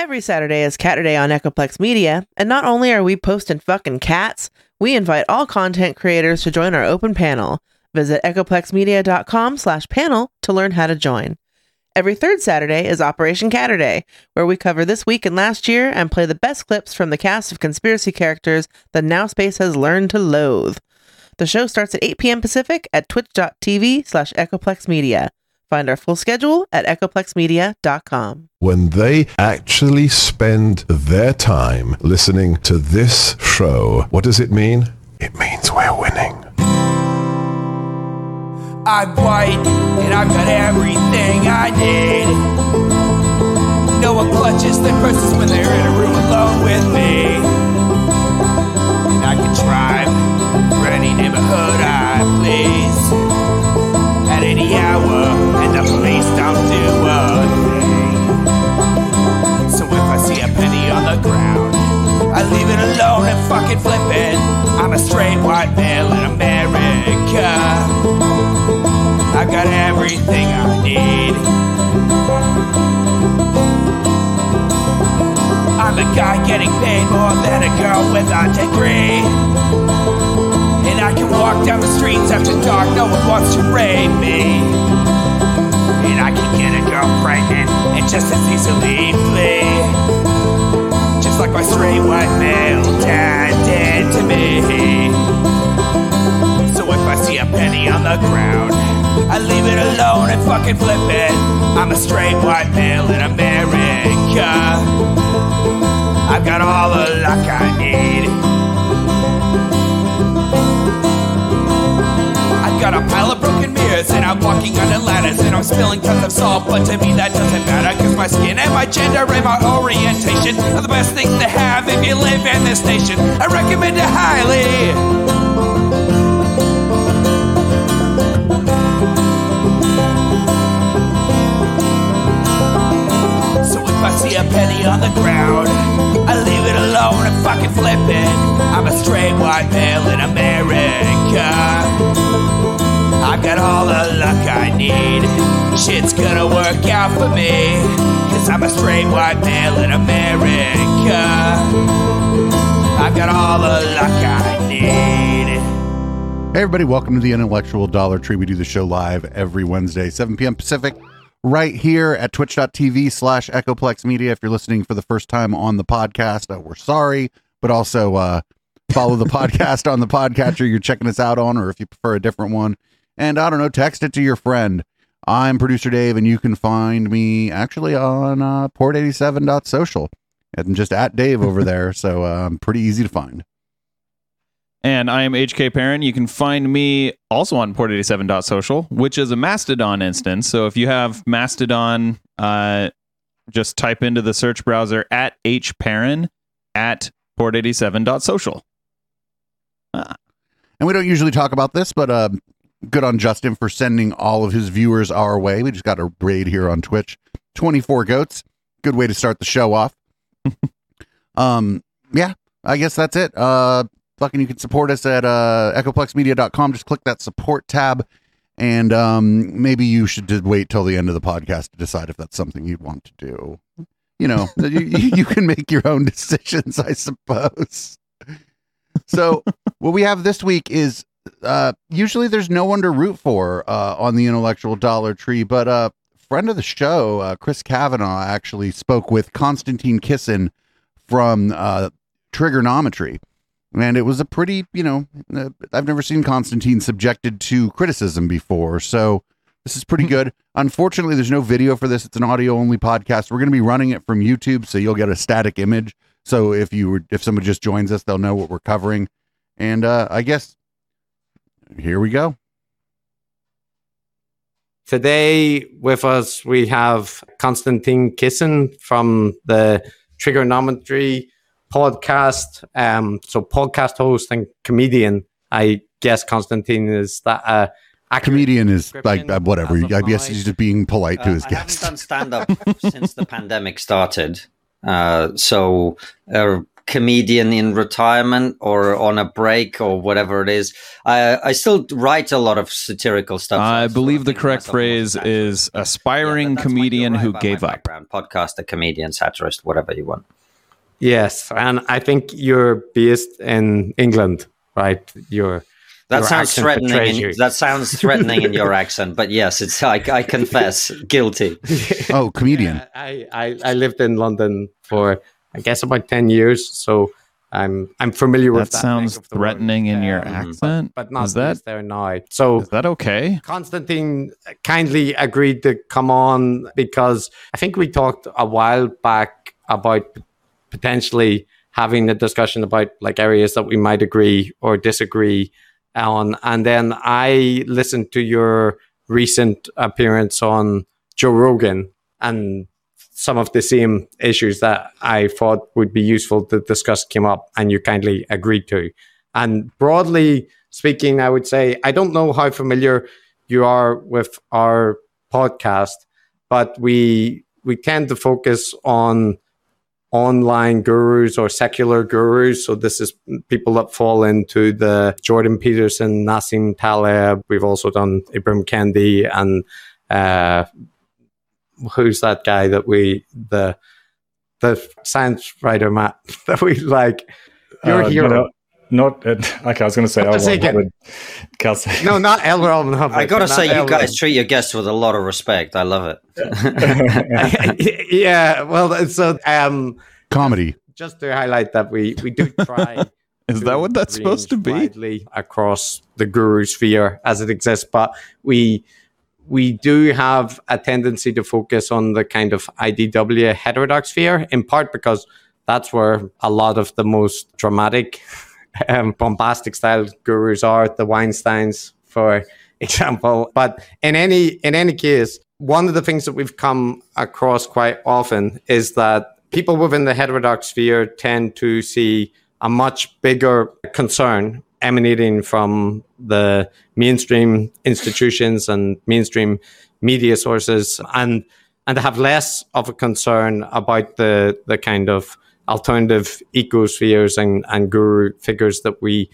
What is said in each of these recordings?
Every Saturday is Catterday on Echoplex Media, and not only are we posting fucking cats, we invite all content creators to join our open panel. Visit echoplexmedia.com slash panel to learn how to join. Every third Saturday is Operation Catterday, where we cover this week and last year and play the best clips from the cast of conspiracy characters that Now Space has learned to loathe. The show starts at 8 p.m. Pacific at twitch.tv slash echoplexmedia. Find our full schedule at echoplexmedia.com. when they actually spend their time listening to this show, what does it mean? It means we're winning. I'm white and I've got everything I need. No one clutches their purses when they're in a room alone with me. And I can drive for any neighborhood I please at any hour, and the police don't do a thing. So if I see a penny on the ground, I leave it alone and fucking flip it. I'm a straight white male in America. I got everything I need. I'm a guy getting paid more than a girl with a degree. I can walk down the streets after dark, no one wants to rape me. And I can get a girl pregnant and just as easily flee. Just like my straight white male dad did to me. So if I see a penny on the ground, I leave it alone and fucking flip it. I'm a straight white male in America. I've got all the luck I need. Got a pile of broken mirrors and I'm walking under ladders and I'm spilling tons of salt, but to me that doesn't matter because my skin and my gender and my orientation are the best things to have if you live in this nation. I recommend it highly. So if I see a penny on the ground, I leave it alone and fucking flip it. I'm a straight white male in America. I've got all the luck I need. Shit's gonna work out for me. Cause I'm a straight white male in America. I've got all the luck I need. Hey, everybody, welcome to the Intellectual Dollar Tree. We do the show live every Wednesday, 7 p.m. Pacific, right here at twitch.tv slash Echoplex Media. If you're listening for the first time on the podcast, uh, we're sorry, but also uh, follow the podcast on the podcatcher you're checking us out on, or if you prefer a different one. And I don't know, text it to your friend. I'm producer Dave, and you can find me actually on uh, port87.social. And just at Dave over there, so uh, I'm pretty easy to find. And I am HK Perrin. You can find me also on port87.social, which is a Mastodon instance. So if you have Mastodon, uh, just type into the search browser at hperrin at port87.social. And we don't usually talk about this, but uh, good on Justin for sending all of his viewers our way. We just got a raid here on Twitch. 24 goats. Good way to start the show off. um, yeah, I guess that's it. Uh, fucking, you can support us at uh, echoplexmedia.com. Just click that support tab. And um, maybe you should wait till the end of the podcast to decide if that's something you'd want to do. You know, you, you can make your own decisions, I suppose. So, what we have this week is uh, usually there's no one to root for uh, on the intellectual dollar tree, but a uh, friend of the show, uh, Chris Kavanagh, actually spoke with Constantine Kisin from uh, Triggernometry. And it was a pretty, you know, uh, I've never seen Constantine subjected to criticism before. So this is pretty good. Unfortunately, there's no video for this. It's an audio only podcast. We're going to be running it from YouTube, so you'll get a static image. So if you were, if someone just joins us, they'll know what we're covering. And uh, I guess here we go. Today with us we have Konstantin Kisin from the Triggernometry podcast. Um, so podcast host and comedian. I guess Konstantin is that uh, A comedian is like uh, whatever. I guess he's just being polite to Uh, his I guests. haven't done stand up since the pandemic started. Uh, so uh, comedian in retirement or on a break or whatever it is. I I still write a lot of satirical stuff. I so believe the correct phrase is aspiring but that's why you're comedian right who gave up. background. Podcaster, comedian, satirist, whatever you want. Yes, and I think you're based in England, right? You're That Your sounds threatening. In, that sounds threatening in your accent, but yes, it's. I, I confess, guilty. Oh, comedian. Yeah, I, I I lived in London for I guess about ten years, so I'm I'm familiar with That that. sounds neck of the woods. threatening in your Um, accent. but not Is that based there now. So is that okay? Constantine kindly agreed to come on because I think we talked a while back about potentially having a discussion about like areas that we might agree or disagree on. And then I listened to your recent appearance on Joe Rogan and some of the same issues that I thought would be useful to discuss came up and you kindly agreed to. And broadly speaking, I would say I don't know how familiar you are with our podcast, but we we tend to focus on online gurus or secular gurus. So this is people that fall into the Jordan Peterson, Nassim Taleb. We've also done Ibram Kendi and uh, who's that guy that we the the science writer Matt that we like. Your Uh, hero. No, not uh, okay. I was going to say What's L. it again? Robert Kelsey. No, not El Roman Hubbard, I gotta say, you L. guys treat your guests with a lot of respect. I love it. yeah, well, so um, Comedy. just to highlight that we we do try. Is that what that's supposed to be? widely across the guru sphere as it exists, but we we do have a tendency to focus on the kind of IDW heterodox sphere, in part because that's where a lot of the most dramatic, um, bombastic style gurus are. The Weinsteins, for example. But in any in any case, one of the things that we've come across quite often is that people within the heterodox sphere tend to see a much bigger concern emanating from the mainstream institutions and mainstream media sources and and have less of a concern about the the kind of alternative ecospheres and, and guru figures that we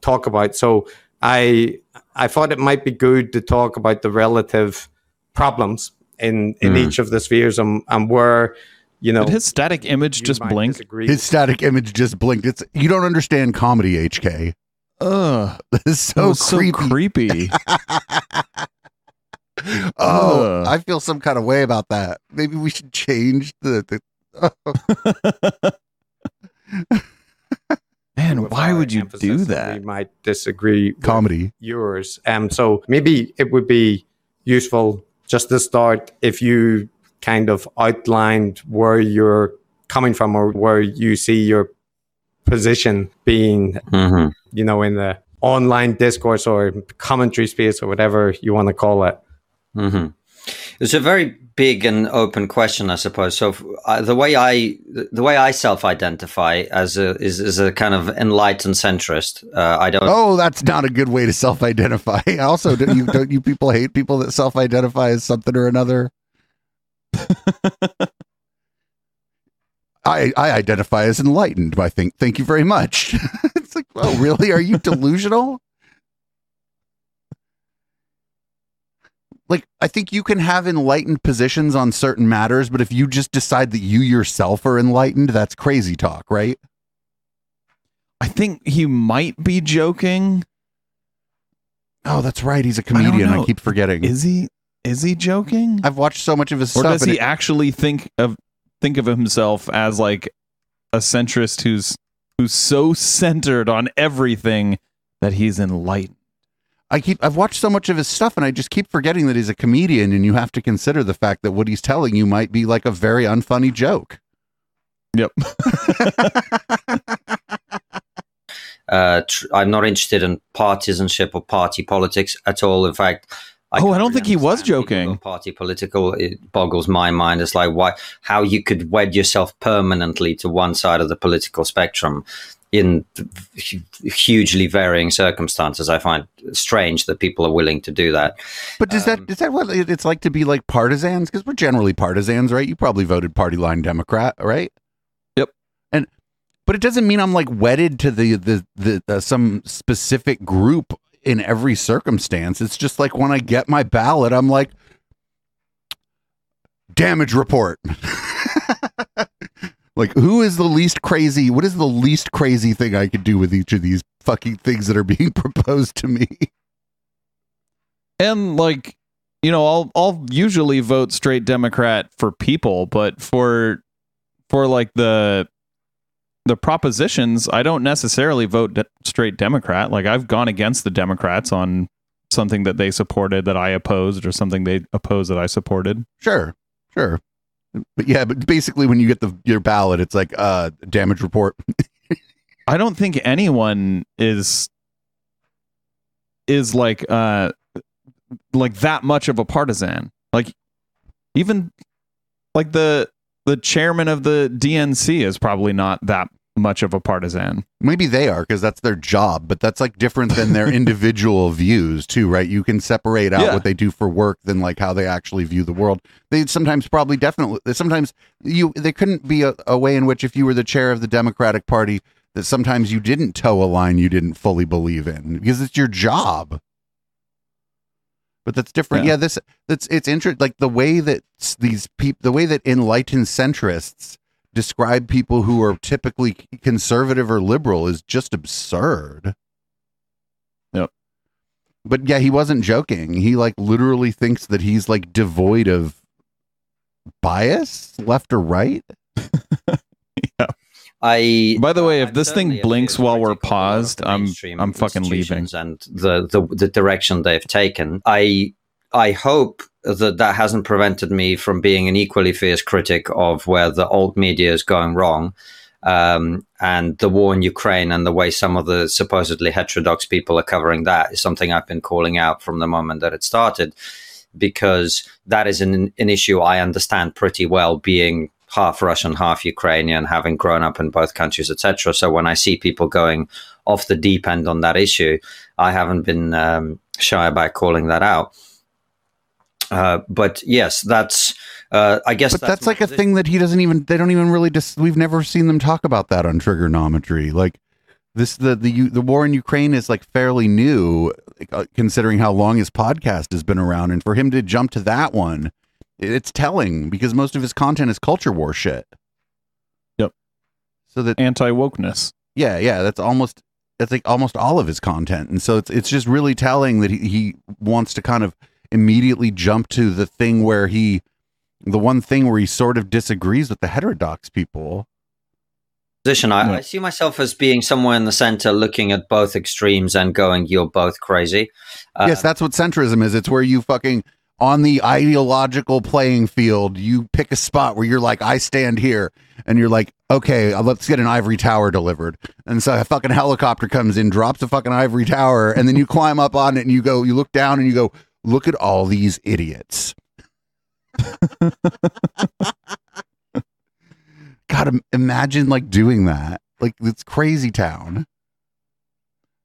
talk about. So I I thought it might be good to talk about the relative problems in in hmm. each of the spheres and, and where you know Did his static image just might blink? disagree. His static image just blinked. It's you don't understand comedy, HK. Ugh, This is that so was so creepy. creepy. oh, Ugh. I feel some kind of way about that. Maybe we should change the. the Man, why would you do that? We might disagree with comedy. yours. Um, so maybe it would be useful just to start if you kind of outlined where you're coming from or where you see your position being, hmm you know, in the online discourse or commentary space or whatever you want to call it. hmm It's a very big and open question, I suppose. So uh, the way I the way I self-identify as a is, is a kind of enlightened centrist. Uh, I don't. Oh, that's not a good way to self-identify. Also, don't you don't you people hate people that self-identify as something or another? I I identify as enlightened. I think. Thank you very much. it's like, oh, really? Are you delusional? like, I think you can have enlightened positions on certain matters, but if you just decide that you yourself are enlightened, that's crazy talk, right? I think he might be joking. Oh, that's right. He's a comedian. I, know. keep forgetting. Is he? Is he joking? I've watched so much of his or stuff. does he it- actually think of think of himself as like a centrist who's who's so centered on everything that he's enlightened? I keep I've watched so much of his stuff and I just keep forgetting that he's a comedian and you have to consider the fact that what he's telling you might be like a very unfunny joke. Yep. Uh, tr- I'm not interested in partisanship or party politics at all. In fact, Oh, I don't think he was understand people who joking. Party political, it boggles my mind. It's like why, how you could wed yourself permanently to one side of the political spectrum in hugely varying circumstances. I find strange that people are willing to do that. But does Um, that is that what it's like to be like partisans? Because we're generally partisans, right? You probably voted party line Democrat, right? Yep. And but it doesn't mean I'm like wedded to the the the, the some specific group in every circumstance. It's just like when I get my ballot, I'm like damage report. like who is the least crazy? What is the least crazy thing I could do with each of these fucking things that are being proposed to me? and like you know i'll i'll usually vote straight democrat for people but for for like the the propositions i don't necessarily vote de- straight democrat like i've gone against the democrats on something that they supported that i opposed or something they opposed that i supported Sure, sure. But yeah, but basically when you get the your ballot, it's like uh damage report. i don't think anyone is is like uh like that much of a partisan like even like the the chairman of the DNC is probably not that much of a partisan Maybe they are because that's their job, but that's like different than their individual views too, right? You can separate out Yeah. what they do for work than like how they actually view the world. They sometimes probably definitely sometimes you there couldn't be a, a way in which if you were the chair of the Democratic Party that sometimes you didn't toe a line you didn't fully believe in because it's your job. But that's different. Yeah. Yeah, this that's it's interesting. Like the way that these people, the way that enlightened centrists describe people who are typically conservative or liberal is just absurd. Yep. But yeah, he wasn't joking. He like literally thinks that he's like devoid of bias, left or right. Yeah. I. By the way, uh, if I'm this thing blinks while we're critic of a lot of paused, I'm- I'm fucking leaving. and the, the the direction they've taken. I I hope that that hasn't prevented me from being an equally fierce critic of where the old media is going wrong. Um, and the war in Ukraine and the way some of the supposedly heterodox people are covering that is something I've been calling out from the moment that it started, because that is an, an issue I understand pretty well, being half Russian, half Ukrainian, having grown up in both countries, etc. So when I see people going off the deep end on that issue, I haven't been um, shy about calling that out. Uh, but yes, that's. Uh, I guess But that's, my like a position. thing that he doesn't even. They don't even really. Dis- we've never seen them talk about that on Triggernometry. Like this, the the the war in Ukraine is like fairly new, uh, considering how long his podcast has been around, and for him to jump to that one, it's telling because most of his content is culture war shit. Yep. So that anti wokeness yeah, yeah, that's almost that's like almost all of his content, and so it's it's just really telling that he, he wants to kind of immediately jump to the thing where he, the one thing where he sort of disagrees with the heterodox people. position. I, Yeah. I see myself as being somewhere in the center, looking at both extremes and going, "You're both crazy." Uh, yes, that's what centrism is. It's where you fucking on the ideological playing field, you pick a spot where you're like, I stand here, and you're like, okay, uh, let's get an ivory tower delivered. And so a fucking helicopter comes in, drops a fucking ivory tower, and then you climb up on it, and you go, you look down, and you go, look at all these idiots. God, im- imagine like doing that. Like it's crazy town.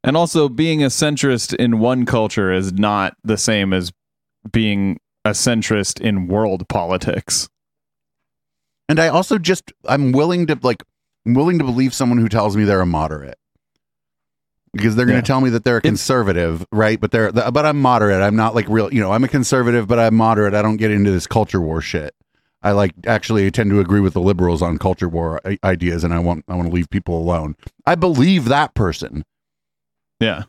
And also, being a centrist in one culture is not the same as being a centrist in world politics. And I also just I'm willing to like I'm willing to believe someone who tells me they're a moderate. Because they're going Yeah. to tell me that they're a conservative, right? But they're but I'm moderate. I'm not like real, you know, I'm a conservative, but I'm moderate. I don't get into this culture war shit. I like actually tend to agree with the liberals on culture war ideas and I want I want to leave people alone. I believe that person. Yeah.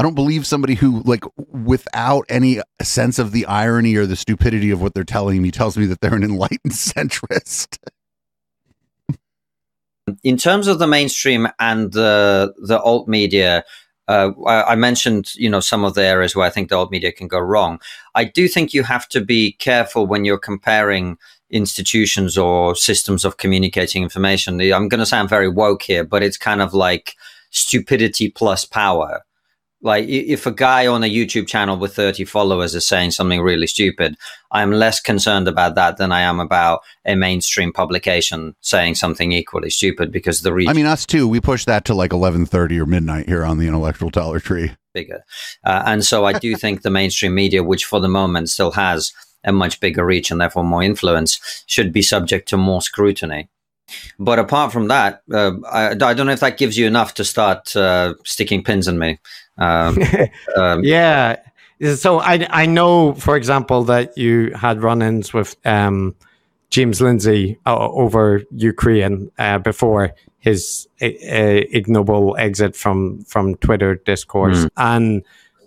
I don't believe somebody who, like, without any sense of the irony or the stupidity of what they're telling me, tells me that they're an enlightened centrist. In terms of the mainstream and the the alt media, uh, I, I mentioned you know some of the areas where I think the alt media can go wrong. I do think you have to be careful when you're comparing institutions or systems of communicating information. I'm going to sound very woke here, but it's kind of like stupidity plus power. Like if a guy on a YouTube channel with 30 followers is saying something really stupid, I'm less concerned about that than I am about a mainstream publication saying something equally stupid because the reach I mean, us too. We push that to like eleven thirty or midnight here on the intellectual dollar tree. bigger. Uh, and so I do think the mainstream media, which for the moment still has a much bigger reach and therefore more influence, should be subject to more scrutiny. But apart from that, uh, I, I don't know if that gives you enough to start uh, sticking pins in me. Um, um, yeah. So I I know, for example, that you had run-ins with um, James Lindsay uh, over Ukraine uh, before his uh, ignoble exit from from Twitter discourse, Mm. and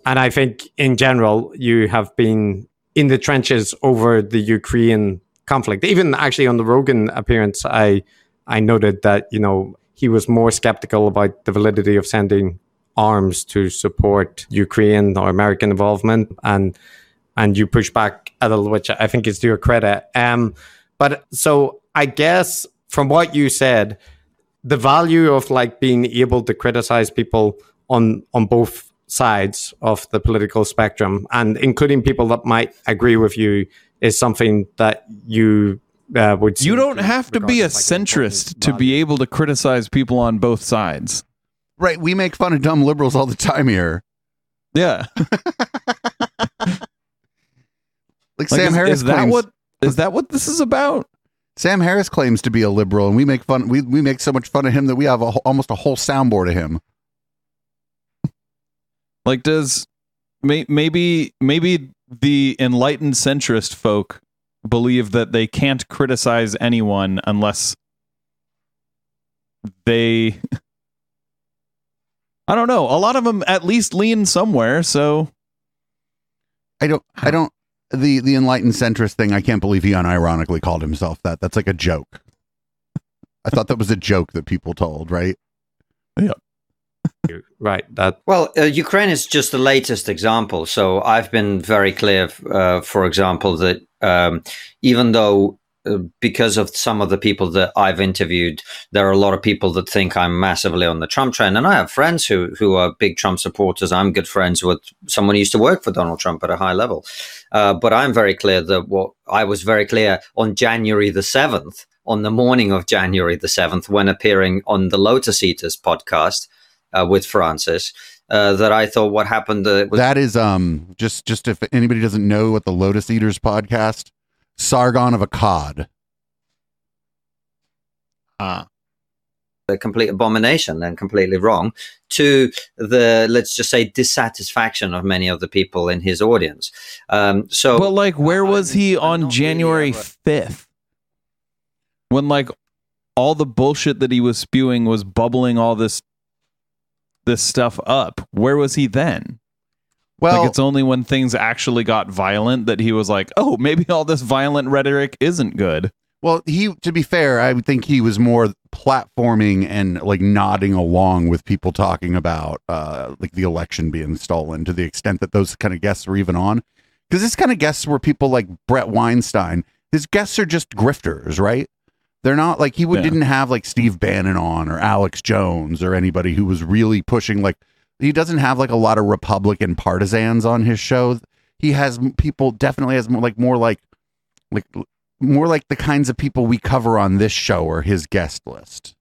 and I think in general you have been in the trenches over the Ukraine conflict. Even actually on the Rogan appearance, I I noted that you know he was more skeptical about the validity of sending arms to support Ukraine or American involvement, and and you push back a little, which I think is to your credit. Um, but so I guess from what you said, the value of like being able to criticize people on on both sides of the political spectrum, and including people that might agree with you, is something that you uh, would. You don't have to be a like, centrist to be able to criticize people on both sides. Right. We make fun of dumb liberals all the time here. Yeah. Like, Like, Sam is, Harris is that claims, what is that what this is about? Sam Harris claims to be a liberal, and we make fun. We we make so much fun of him that we have a, almost a whole soundboard of him. Like does may, maybe maybe the enlightened centrist folk believe that they can't criticize anyone unless they I don't know. A lot of them at least lean somewhere, so I don't. I don't. The the enlightened centrist thing. I can't believe he unironically called himself that. That's like a joke. I thought that was a joke that people told. Right. Right. That Well, uh, Ukraine is just the latest example. So I've been very clear, uh, for example, that um, even though uh, because of some of the people that I've interviewed, there are a lot of people that think I'm massively on the Trump train, and I have friends who who are big Trump supporters. I'm good friends with someone who used to work for Donald Trump at a high level, uh, but I'm very clear that what I was very clear on January the seventh, on the morning of January the seventh, when appearing on the Lotus Eaters podcast uh, with Francis, uh, that I thought what happened uh, was That is um just just if anybody doesn't know what the Lotus Eaters podcast, Sargon of Akkad. ah. a complete abomination and completely wrong to the let's just say dissatisfaction of many of the people in his audience. Um, so But like where was he I'm on not really January 5th? When like all the bullshit that he was spewing was bubbling all this this stuff up. Where was he then? Well, like it's only when things actually got violent that he was like, "Oh, maybe all this violent rhetoric isn't good." Well, he to be fair, I think he was more platforming and like nodding along with people talking about uh like the election being stolen to the extent that those kind of guests were even on. Because this kind of guests were people like Brett Weinstein. His guests are just grifters, right? They're not like he would, Yeah. didn't have like Steve Bannon on or Alex Jones or anybody who was really pushing like he doesn't have like a lot of Republican partisans on his show. He has people definitely has more like more like like more like the kinds of people we cover on this show or his guest list.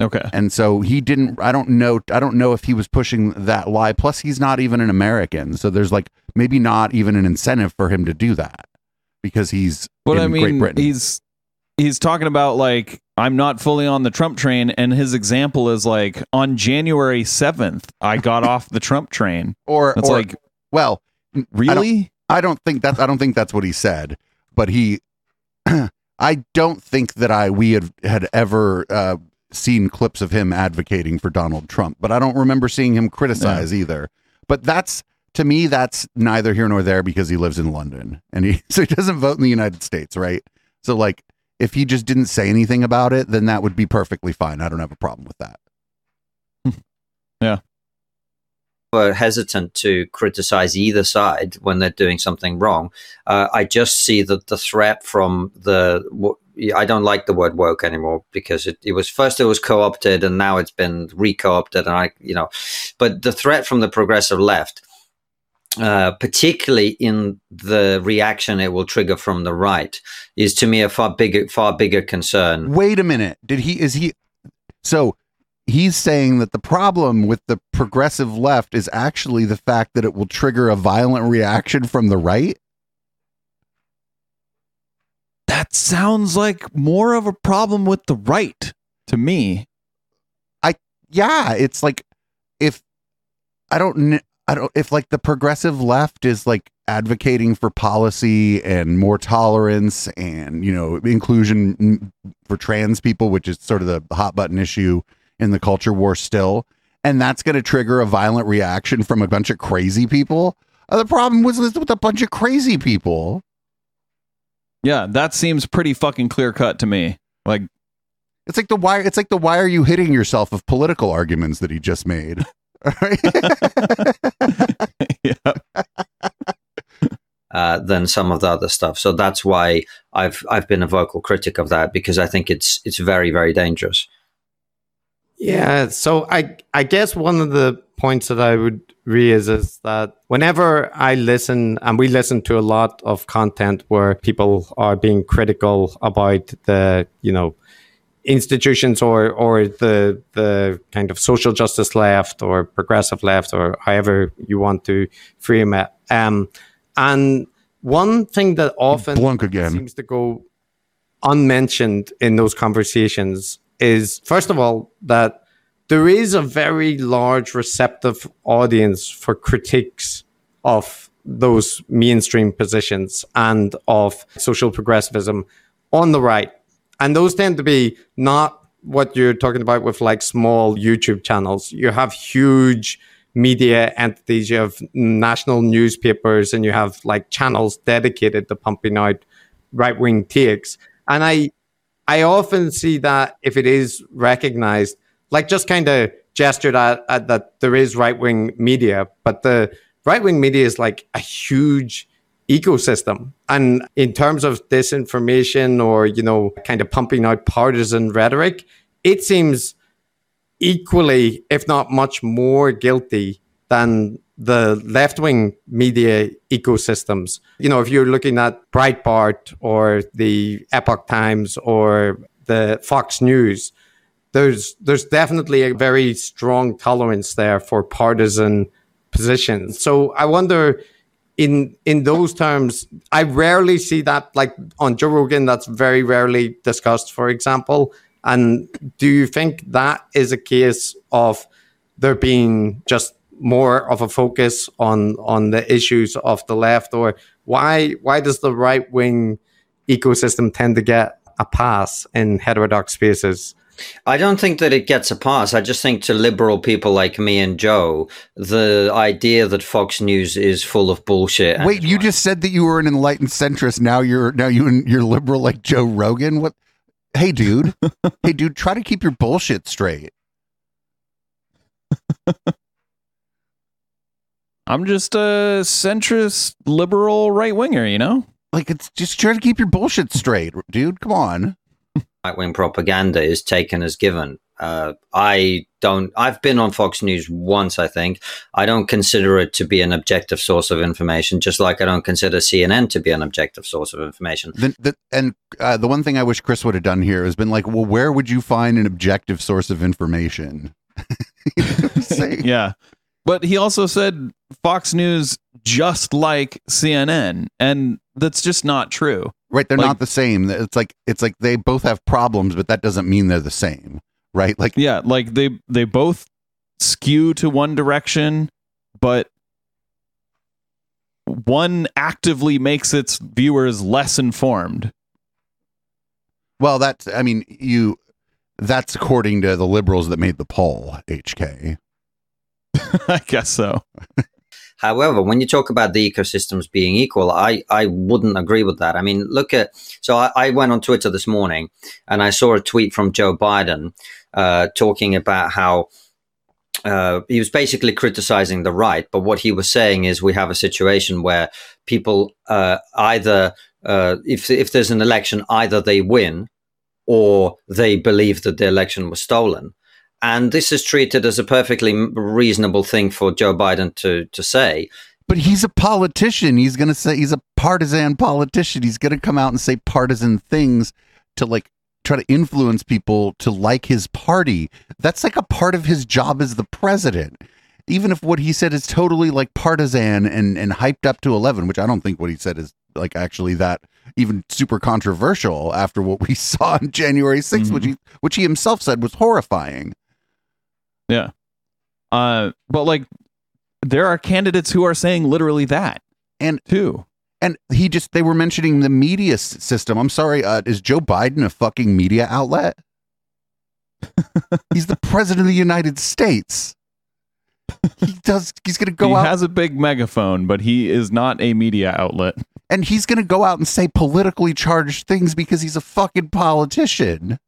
Okay. And so he didn't I don't know I don't know if he was pushing that lie. Plus he's not even an American. So there's like maybe not even an incentive for him to do that because he's But I Great mean, Britain. he's he's talking about like I'm not fully on the Trump train, and his example is like on January seventh, I got off the Trump train. or It's like well I don't- really. I don't think that I don't think that's what he said, but he I don't think that I we had had ever uh, seen clips of him advocating for Donald Trump, but I don't remember seeing him criticize either. But that's to me that's neither here nor there because he lives in London and he so he doesn't vote in the United States, right? So like if he just didn't say anything about it, then that would be perfectly fine. I don't have a problem with that. were hesitant to criticize either side when they're doing something wrong. Uh, I just see that the threat from the w- I don't like the word woke anymore because it, it was first it was co-opted and now it's been re-co-opted and I you know, but the threat from the progressive left. Uh, particularly in the reaction it will trigger from the right, is to me a far bigger, far bigger concern. Wait a minute. Did he is he so he's saying that the problem with the progressive left is actually the fact that it will trigger a violent reaction from the right? That sounds like more of a problem with the right to me. I yeah, it's like if I don't kn- I don't if like the progressive left is like advocating for policy and more tolerance and you know inclusion for trans people, which is sort of the hot button issue in the culture war still, and that's going to trigger a violent reaction from a bunch of crazy people. Uh, the problem was with a bunch of crazy people. Yeah, that seems pretty fucking clear cut to me. Like, It's like the why. It's like the why are you hitting yourself of political arguments that he just made. yeah, uh, than some of the other stuff. So that's why I've I've been a vocal critic of that because I think it's it's very very dangerous. Yeah, so I I guess one of the points that I would raise is that whenever I listen, and we listen to a lot of content where people are being critical about the you know institutions or or the the kind of social justice left or progressive left or however you want to frame it. Um, and one thing that often Blunk again. seems to go unmentioned in those conversations is first of all that there is a very large receptive audience for critiques of those mainstream positions and of social progressivism on the right and those tend to be not what you're talking about with like small YouTube channels. You have huge media entities, you have national newspapers, and you have like channels dedicated to pumping out right wing takes. And I I often see that if it is recognized, like just kind of gestured at, at that there is right wing media, but the right wing media is like a huge ecosystem. And in terms of disinformation or, you know, kind of pumping out partisan rhetoric, it seems equally, if not much more guilty than the left wing media ecosystems. You know, if you're looking at Breitbart or the Epoch Times or the Fox News, there's there's definitely a very strong tolerance there for partisan positions. So I wonder in in those terms, I rarely see that like on Joe Rogan. That's very rarely discussed, for example. And do you think that is a case of there being just more of a focus on on the issues of the left, or why why does the right wing ecosystem tend to get a pass in heterodox spaces? I don't think that it gets a pass. I just think to liberal people like me and Joe, the idea that Fox News is full of bullshit. Wait, you just said that you were an enlightened centrist. Now you're now you you're liberal like Joe Rogan. What? Hey, dude. hey, dude. Try to keep your bullshit straight. I'm just a centrist liberal right winger, you know? Like it's just try to keep your bullshit straight, dude. Come on. Right wing propaganda is taken as given. Uh, I don't. I've been on Fox News once. I think I don't consider it to be an objective source of information. Just like I don't consider CNN to be an objective source of information. The, the, and uh, the one thing I wish Chris would have done here has been like, well, where would you find an objective source of information? You know what I'm saying? Yeah. But he also said Fox News just like CNN, and that's just not true. Right, they're Like- not the same. It's like it's like they both have problems, but that doesn't mean they're the same, right? Like Yeah, like they they both skew to one direction, but one actively makes its viewers less informed. Well, that's I mean, you that's according to the liberals that made the poll, HK. I guess so. However, when you talk about the ecosystems being equal, I, I wouldn't agree with that. I mean, look at so I, I went on Twitter this morning and I saw a tweet from Joe Biden uh, talking about how uh, he was basically criticizing the right, but what he was saying is we have a situation where people uh, either uh, if if there's an election, either they win or they believe that the election was stolen. And this is treated as a perfectly reasonable thing for Joe Biden to to say. But he's a politician. He's going to say he's a partisan politician. He's going to come out and say partisan things to like try to influence people to like his party. That's like a part of his job as the president. Even if what he said is totally like partisan and and hyped up to 11, which I don't think what he said is like actually that even super controversial after what we saw on January 6th, which mm-hmm. he which he himself said was horrifying. Yeah. Uh, but like, there are candidates who are saying literally that, and too. And he just they were mentioning the media s- system. I'm sorry, uh, is Joe Biden a fucking media outlet? he's the president of the United States. He does. He's going to go out he out has a big megaphone, but he is not a media outlet. and he's going to go out and say politically charged things because he's a fucking politician.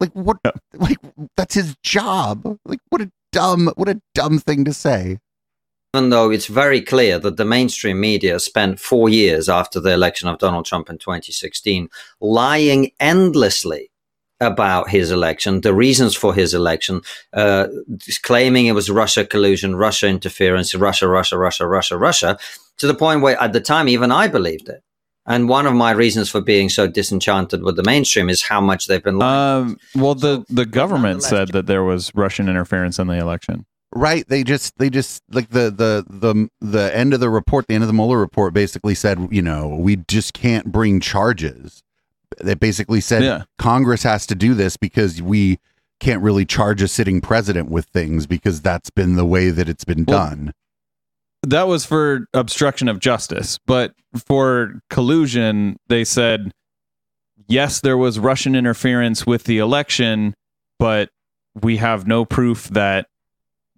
Like what? Like that's his job. Like what a dumb, what a dumb thing to say. even though it's very clear that the mainstream media spent four years after the election of Donald Trump in 2016 lying endlessly about his election, the reasons for his election, uh, claiming it was Russia collusion, Russia interference, Russia, Russia, Russia, Russia, Russia, to the point where at the time even I believed it. And one of my reasons for being so disenchanted with the mainstream is how much they've been. Um, well, the the government said that there was Russian interference in the election. Right? They just, they just like the the the the end of the report, the end of the Mueller report, basically said, you know, we just can't bring charges. They basically said Yeah. Congress has to do this because we can't really charge a sitting president with things because that's been the way that it's been Well, done. That was for obstruction of justice, but for collusion, they said yes, there was Russian interference with the election, but we have no proof that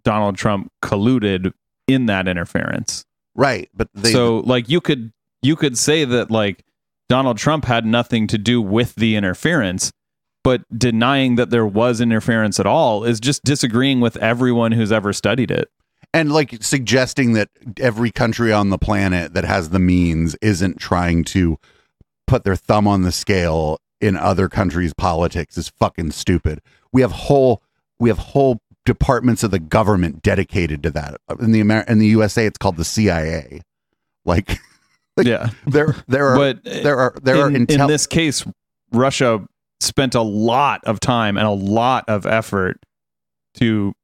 Donald Trump colluded in that interference. Right, but they so like you could you could say that like Donald Trump had nothing to do with the interference, but denying that there was interference at all is just disagreeing with everyone who's ever studied it. And like suggesting that every country on the planet that has the means isn't trying to put their thumb on the scale in other countries' politics is fucking stupid. We have whole we have whole departments of the government dedicated to that. In the Amer- in the USA, it's called the CIA. Like, yeah, there there are but uh, there are there are intel- in this case, Russia spent a lot of time and a lot of effort to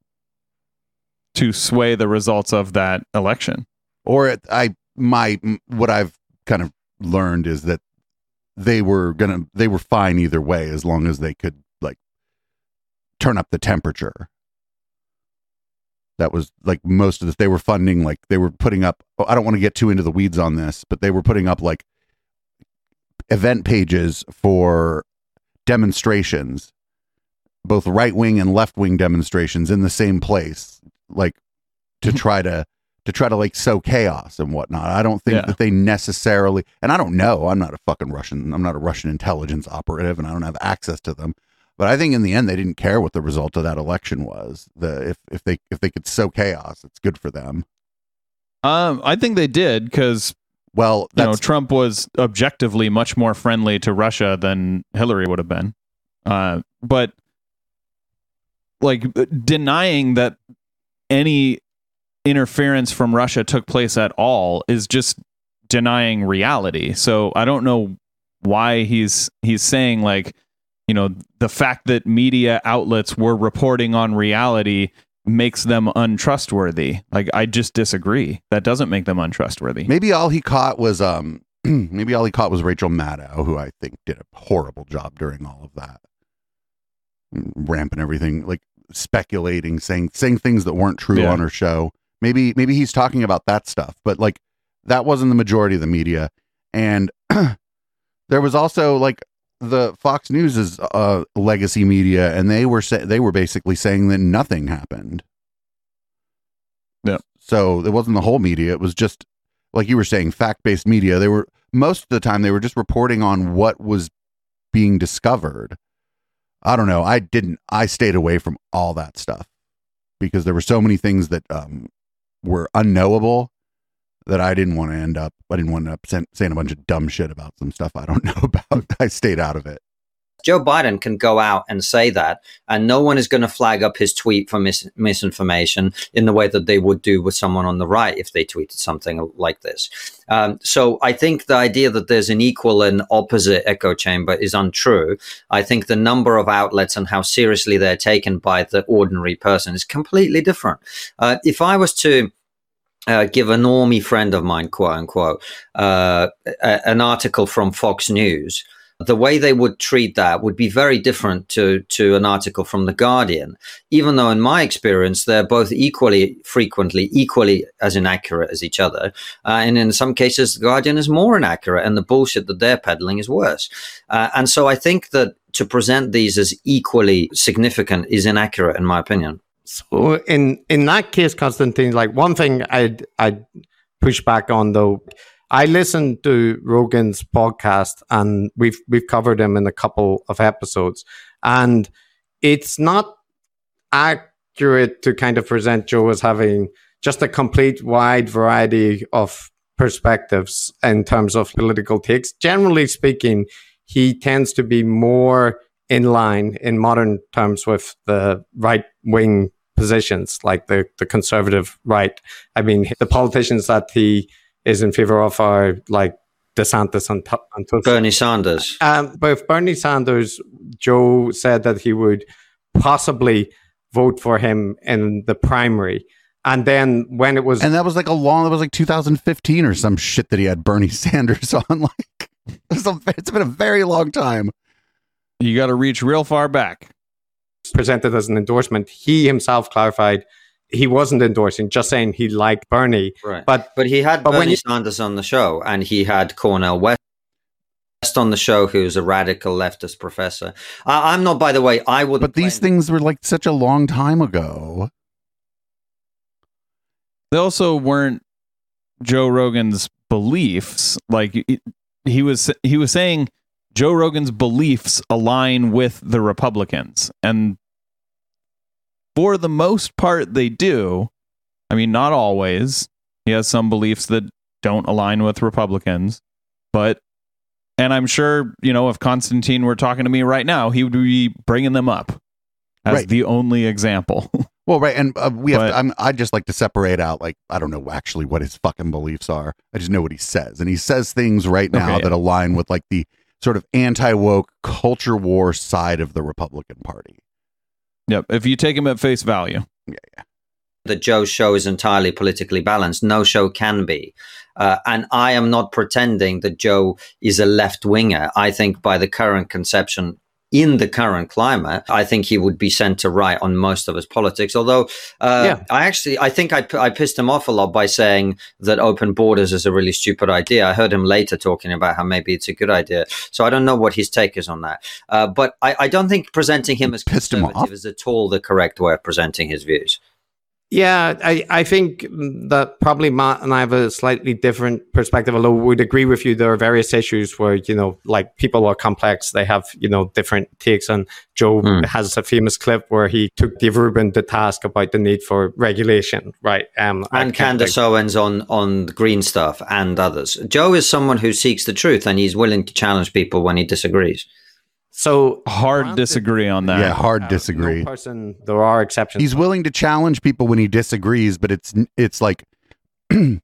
to sway the results of that election. or it, I my what I've kind of learned is that they were gonna they were fine either way as long as they could like turn up the temperature. That was like most of this. They were funding like they were putting up. oh, I don't want to get too into the weeds on this, but they were putting up like event pages for demonstrations, both right wing and left wing demonstrations in the same place, like to try to to try to like sow chaos and whatnot. I don't think Yeah. that they necessarily, and I don't know. I'm not a fucking Russian. I'm not a Russian intelligence operative, and I don't have access to them. But I think in the end, they didn't care what the result of that election was. The if if they if they could sow chaos, it's good for them. Um, I think they did because Well, you know Trump was objectively much more friendly to Russia than Hillary would have been. Uh, but like denying that any interference from Russia took place at all is just denying reality. So I don't know why he's he's saying like you know the fact that media outlets were reporting on reality makes them untrustworthy. Like I just disagree. That doesn't make them untrustworthy. maybe all he caught was um maybe all he caught was Rachel Maddow, who I think did a horrible job during all of that, ramping everything like speculating, saying saying things that weren't true Yeah. on her show. Maybe maybe he's talking about that stuff, but like that wasn't the majority of the media. And there was also like the Fox News is uh, legacy media, and they were say- they were basically saying that nothing happened. Yeah. So it wasn't the whole media; it was just like you were saying, fact based media. They were most of the time they were just reporting on what was being discovered. I don't know. I didn't. I stayed away from all that stuff because there were so many things that um, were unknowable that I didn't want to end up. I didn't want to end up saying- saying a bunch of dumb shit about some stuff I don't know about. I stayed out of it. Joe Biden can go out and say that, and no one is going to flag up his tweet for mis- misinformation in the way that they would do with someone on the right if they tweeted something like this. Um, so I think the idea that there's an equal and opposite echo chamber is untrue. I think the number of outlets and how seriously they're taken by the ordinary person is completely different. Uh, if I was to uh, give a normie friend of mine, quote unquote, uh, a, an article from Fox News, the way they would treat that would be very different to, to an article from The Guardian, even though, in my experience, they're both equally frequently, equally as inaccurate as each other. Uh, and in some cases, The Guardian is more inaccurate, and the bullshit that they're peddling is worse. Uh, and so I think that to present these as equally significant is inaccurate, in my opinion. So in in that case, Constantine, like one thing I'd I'd push back on though, I listened to Rogan's podcast and we've we've covered him in a couple of episodes, and it's not accurate to kind of present Joe as having just a complete wide variety of perspectives in terms of political takes. Generally speaking, he tends to be more in line in modern terms with the right wing positions, like the, the conservative right. I mean, the politicians that he is in favor of are like DeSantis and, and Tulsi. Bernie Sanders. Um, but if Bernie Sanders, Joe said that he would possibly vote for him in the primary. And then when it was, And that was like a long, that was like 2015 or some shit that he had Bernie Sanders on. Like, it's, a, it's been a very long time. You got to reach real far back. presented as an endorsement, he himself clarified he wasn't endorsing, just saying he liked Bernie. Right. But But he had But when Bernie you- Sanders on the show, and he had Cornel West on the show, who's a radical leftist professor. I, I'm not, by the way, I would. But these things were like such a long time ago. They also weren't Joe Rogan's beliefs. Like it- he was, he was saying Joe Rogan's beliefs align with the Republicans, and for the most part, they do. I mean, not always. He has some beliefs that don't align with Republicans, but and I'm sure you know if Konstantin were talking to me right now, he would be bringing them up as Right. the only example. Well, right, and uh, we have. But- to, I'm, I just like to separate out. Like, I don't know actually what his fucking beliefs are. I just know what he says, and he says things right now Okay. that align with like the sort of anti woke culture war side of the Republican Party. Yep. If you take him at face value. that Joe's show is entirely politically balanced. No show can be. Uh, and I am not pretending that Joe is a left winger. I think by the current conception, in the current climate, I think he would be center right on most of his politics. Although, uh, Yeah. I actually, I think I pissed him off a lot by saying that open borders is a really stupid idea. I heard him later talking about how maybe it's a good idea. So I don't know what his take is on that. Uh, but I, I don't think presenting him as Pissed him conservative is at all the correct way of presenting his views. Yeah, I, I think that probably Matt and I have a slightly different perspective, although we'd agree with you. There are various issues where, you know, like people are complex. They have, you know, different takes. And Joe Hmm. has a famous clip where he took Dave Rubin to task about the need for regulation, right? Um, and Candace Owens on on the green stuff and others. Joe is someone who seeks the truth and he's willing to challenge people when he disagrees. So Hard granted, disagree on that. yeah, hard uh, disagree. No person, there are exceptions. He's willing to challenge people when he disagrees, but it's it's like he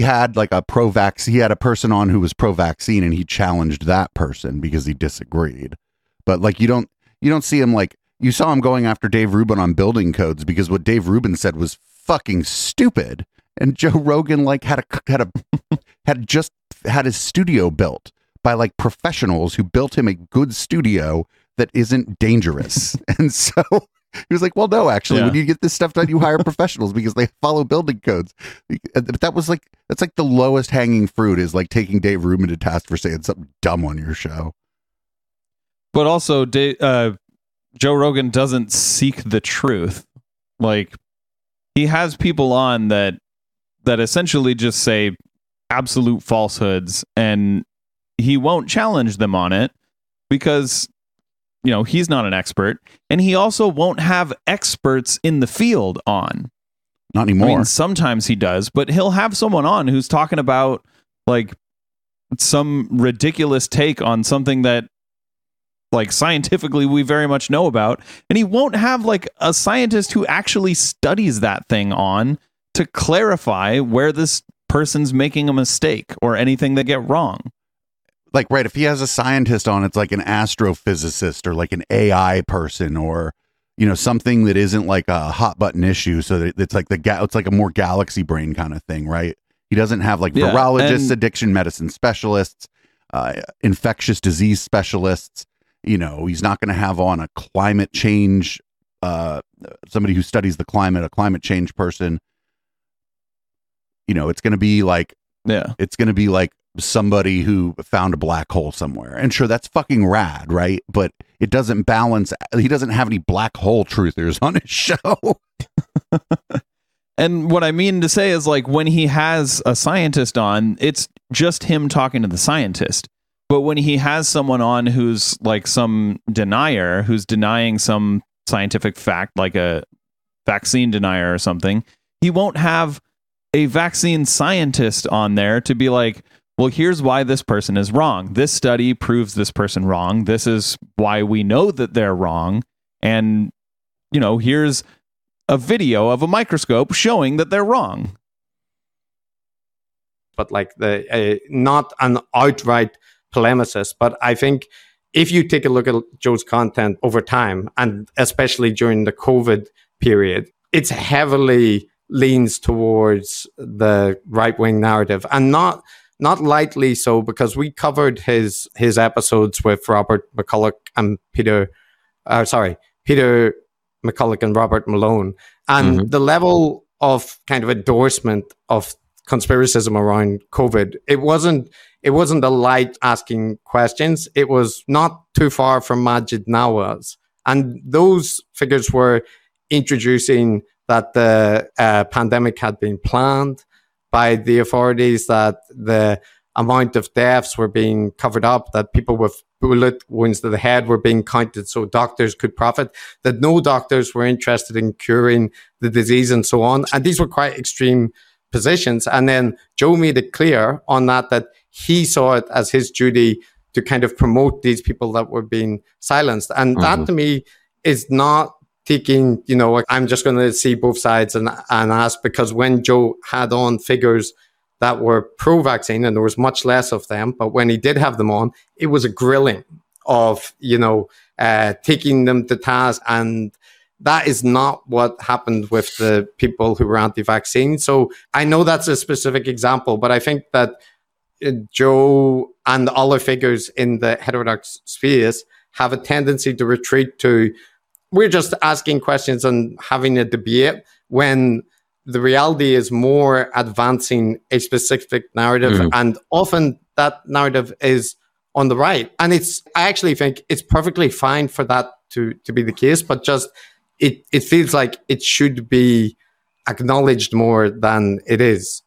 had like a pro vax. He had a person on who was pro vaccine, and he challenged that person because he disagreed. But like you don't you don't see him like you saw him going after Dave Rubin on building codes because what Dave Rubin said was fucking stupid, and Joe Rogan like had a had a had just had his studio built by like professionals who built him a good studio that isn't dangerous, and so. He was like, "Well, no, actually, when you get this stuff done, you hire professionals because they follow building codes." But that was like that's like the lowest hanging fruit is like taking Dave Rubin to task for saying something dumb on your show. But also, Da- uh, Joe Rogan doesn't seek the truth. Like he has people on that that essentially just say absolute falsehoods, and he won't challenge them on it because you know he's not an expert, and he also won't have experts in the field on. Not I anymore. mean, sometimes he does, but he'll have someone on who's talking about like some ridiculous take on something that like scientifically we very much know about and he won't have like a scientist who actually studies that thing on to clarify where this person's making a mistake or anything they get wrong like right if he has a scientist on it's like an astrophysicist or like an ai person or you know, something that isn't like a hot button issue. So that it's like the ga- it's like a more galaxy brain kind of thing, right? He doesn't have like Yeah, virologists, and- addiction medicine specialists, uh, infectious disease specialists. You know, he's not going to have on a climate change, uh, somebody who studies the climate, a climate change person. You know, it's going to be like Yeah. it's going to be like somebody who found a black hole somewhere. And sure, that's fucking rad, right? But it doesn't balance. He doesn't have any black hole truthers on his show. And what I mean to say is like when he has a scientist on, it's just him talking to the scientist. But when he has someone on who's like some denier, who's denying some scientific fact, like a vaccine denier or something, he won't have a vaccine scientist on there to be like, well, here's why this person is wrong. This study proves this person wrong. This is why we know that they're wrong. And, you know, here's a video of a microscope showing that they're wrong. but like the uh, not an outright polemicist. But I think if you take a look at Joe's content over time, and especially during the COVID period, it's heavily leans towards the right wing narrative, and not not lightly so because we covered his his episodes with Robert McCullough and Peter, uh, sorry, Peter McCullough and Robert Malone, and the level of kind of endorsement of conspiracism around COVID. It wasn't it wasn't a light asking questions. It was not too far from Maajid Nawaz. And those figures were introducing that the uh, pandemic had been planned by the authorities, that the amount of deaths were being covered up, that people with bullet wounds to the head were being counted so doctors could profit, that no doctors were interested in curing the disease and so on. And these were quite extreme positions. And then Joe made it clear on that that he saw it as his duty to kind of promote these people that were being silenced. And that mm-hmm. to me is not taking, you know, I'm just going to see both sides and, and ask because when Joe had on figures that were pro vaccine and there was much less of them, but when he did have them on, it was a grilling of, you know, uh, taking them to task and that is not what happened with the people who were anti-vaccine. So I know that's a specific example, but I think that uh, Joe and other figures in the heterodox spheres have a tendency to retreat to we're just asking questions and having a debate when the reality is more advancing a specific narrative mm-hmm. and often that narrative is on the right. And it's i actually think it's perfectly fine for that to to be the case but just it it feels like it should be acknowledged more than it is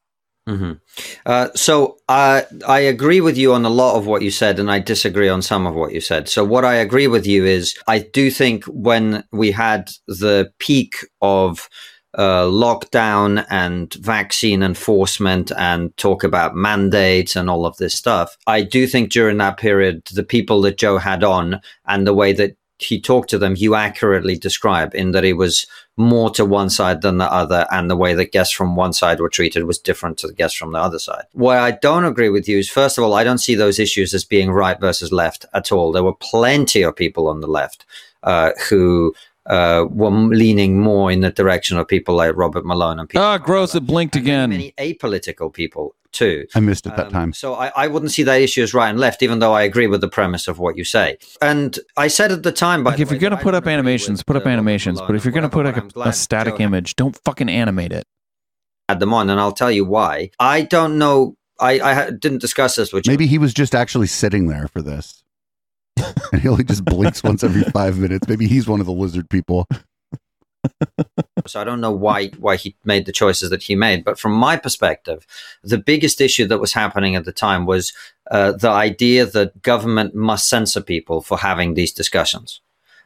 Uh, so uh, I agree with you on a lot of what you said, and I disagree on some of what you said. So what I agree with you is I do think when we had the peak of uh, lockdown and vaccine enforcement and talk about mandates and all of this stuff, I do think during that period, the people that Joe had on and the way that he talked to them, you accurately describe in that he was more to one side than the other, and the way that guests from one side were treated was different to the guests from the other side. Where I don't agree with you is, first of all, I don't see those issues as being right versus left at all. There were plenty of people on the left uh, who uh, were leaning more in the direction of people like Robert Malone and people. Ah, gross! It blinked again. Many apolitical people too. I missed it that Um, time. So I, I wouldn't see that issue as right and left, even though I agree with the premise of what you say. And I said at the time, by Like the if way, you're gonna put up animations, put up animations. But if you're gonna put like a, a static Joe image, don't fucking animate it. had them on, and I'll tell you why. I don't know. I, I didn't discuss this with you. Maybe he was just actually sitting there for this. and he only just blinks once every five minutes. Maybe he's one of the lizard people. so I don't know why why he made the choices that he made. But from my perspective, the biggest issue that was happening at the time was uh, the idea that government must censor people for having these discussions.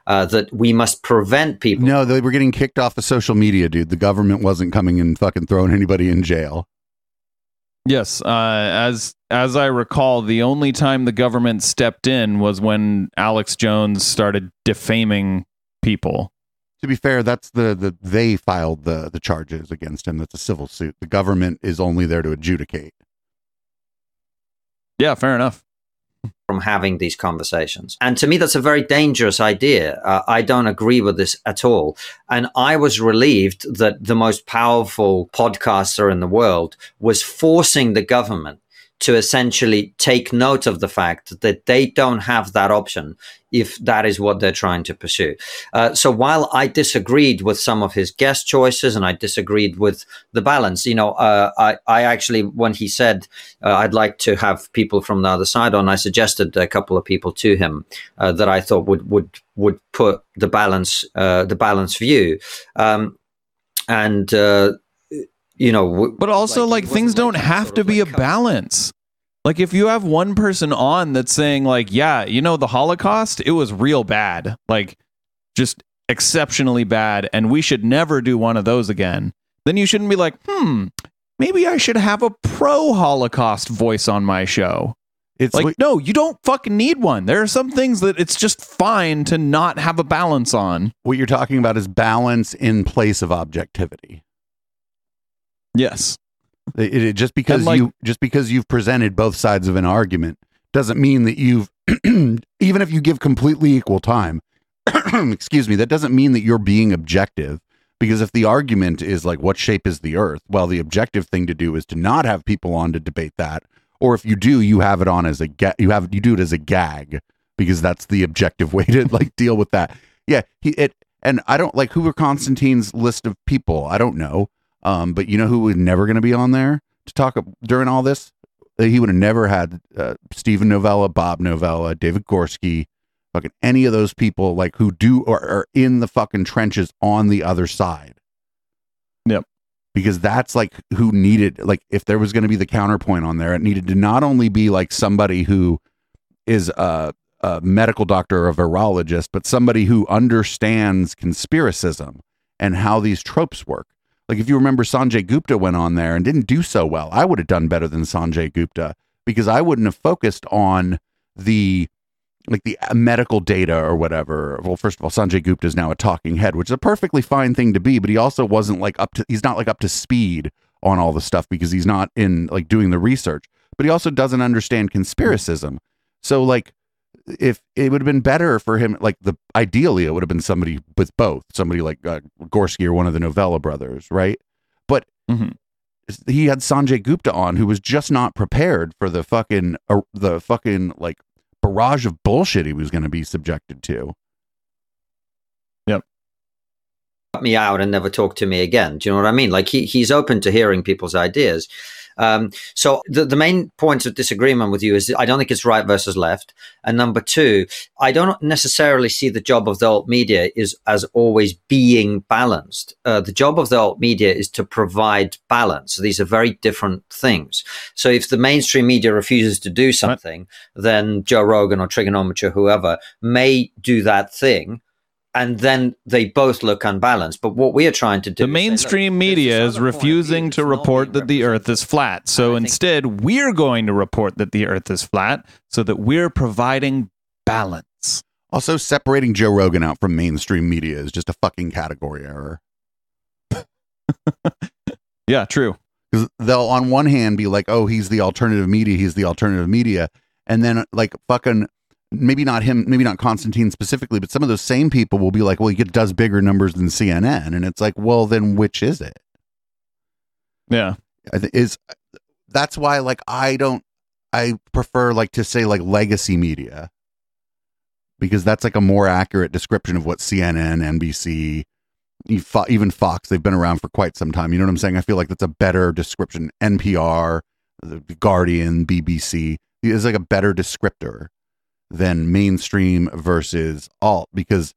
Uh, that we must prevent people. No, they were getting kicked off of social media, dude. The government wasn't coming and fucking throwing anybody in jail. Yes, uh, as as I recall, the only time the government stepped in was when Alex Jones started defaming people. To be fair, that's the, the they filed the the charges against him. That's a civil suit. The government is only there to adjudicate. Yeah, fair enough. From having these conversations. And to me, that's a very dangerous idea. Uh, I don't agree with this at all. And I was relieved that the most powerful podcaster in the world was forcing the government to essentially take note of the fact that they don't have that option if that is what they're trying to pursue. Uh, so while I disagreed with some of his guest choices and I disagreed with the balance, you know, uh, I, I actually, when he said uh, I'd like to have people from the other side on, I suggested a couple of people to him uh, that I thought would would would put the balance uh, the balance view. Um, and uh, you know, w- But also, like, it things don't like have to be like a balance. Like, if you have one person on that's saying, like, yeah, you know, the Holocaust, it was real bad, like, just exceptionally bad, and we should never do one of those again, then you shouldn't be like, hmm, maybe I should have a pro Holocaust voice on my show. It's Like, like, no, you don't fucking need one. There are some things that it's just fine to not have a balance on. what you're talking about is balance in place of objectivity. Yes. It, it- just because like- you just because you've presented both sides of an argument doesn't mean that you've even if you give completely equal time. excuse me, that doesn't mean that you're being objective because if the argument is like what shape is the earth, well the objective thing to do is to not have people on to debate that or if you do you have it on as a ga- you have you do it as a gag because that's the objective way to like deal with that. Yeah, he it and I don't like who were Konstantin's list of people. I don't know. Um, but you know who was never going to be on there to talk during all this? Uh, He would have never had uh, Steven Novella, Bob Novella, David Gorski, fucking any of those people like who do or are in the fucking trenches on the other side. Yep. Because that's like who needed like if there was going to be the counterpoint on there, it needed to not only be like somebody who is a, a medical doctor or a virologist, but somebody who understands conspiracism and how these tropes work. Like if you remember Sanjay Gupta went on there and didn't do so well. I would have done better than Sanjay Gupta because I wouldn't have focused on the like the uh, medical data or whatever. Well, first of all, Sanjay Gupta is now a talking head, which is a perfectly fine thing to be, but he also wasn't like up to he's not like up to speed on all the stuff because he's not in like doing the research. But he also doesn't understand conspiracism. So like if it would have been better for him, like the ideally, it would have been somebody with both, somebody like uh, Gorski or one of the Novella brothers, right? But Mhm. he had Sanjay Gupta on, who was just not prepared for the fucking uh, the fucking like barrage of bullshit he was going to be subjected to. Yep. Cut me out and never talk to me again. Do you know what I mean? Like he, he's open to hearing people's ideas. Um, so the, the main points of disagreement with you is I don't think it's right versus left. And number two, I don't necessarily see the job of the alt media is as always being balanced. Uh, the job of the alt media is to provide balance. These are very different things. So if the mainstream media refuses to do something, then Joe Rogan or Triggernometry or whoever may do that thing and then they both look unbalanced. But what we are trying to do The is say, look, mainstream media this is other point of refusing to report that the Earth is flat. So I think- instead, we're going to report that the Earth is flat so that we're providing balance. Also, separating Joe Rogan out from mainstream media is just a fucking category error. Yeah, true. Because they'll, on one hand, be like, "Oh, he's the alternative media. He's the alternative media," and then like fucking maybe not him, maybe not Konstantin specifically, but some of those same people will be like, "Well, he does bigger numbers than CNN," and it's like, "Well, then which is it?" Yeah. Is that's why like I don't I prefer like to say like legacy media because that's like a more accurate description of what CNN, NBC, even Fox they've been around for quite some time. You know what I'm saying? I feel like that's a better description. NPR, the Guardian, BBC is like a better descriptor than mainstream versus alt because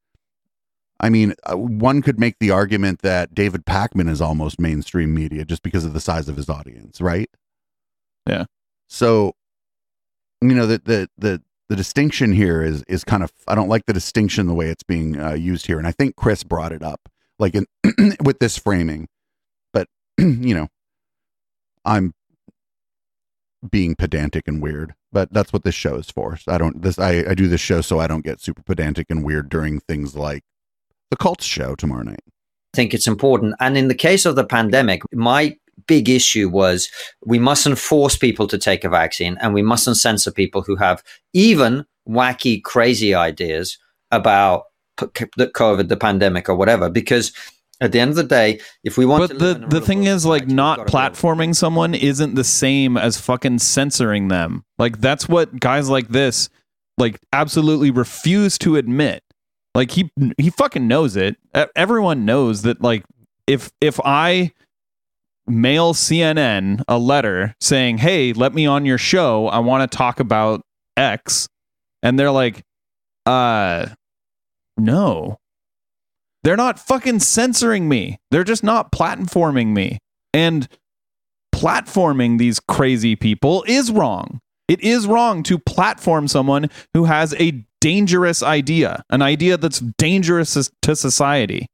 I mean, uh, one could make the argument that David Pakman is almost mainstream media just because of the size of his audience, right? Yeah. So, you know, the the the the distinction here is is kind of I don't like the distinction the way it's being uh, used here, and I think Chris brought it up, like in with this framing, but you know, I'm being pedantic and weird, but that's what this show is for. So I don't this I I do this show so I don't get super pedantic and weird during things like the Cults show tomorrow night. I think it's important. And in the case of the pandemic, my big issue was we mustn't force people to take a vaccine and we mustn't censor people who have even wacky, crazy ideas about COVID, the pandemic, or whatever. Because at the end of the day, if we want, to. But the the thing is, like, not platforming someone isn't the same as fucking censoring them. Like, that's what guys like this, like, absolutely refuse to admit. Like, he he fucking knows it. Everyone knows that. Like, if if I mail CNN a letter saying, "Hey, let me on your show. I want to talk about X," and they're like, "Uh, no." They're not fucking censoring me. They're just not platforming me. And platforming these crazy people is wrong. It is wrong to platform someone who has a dangerous idea, an idea that's dangerous to society.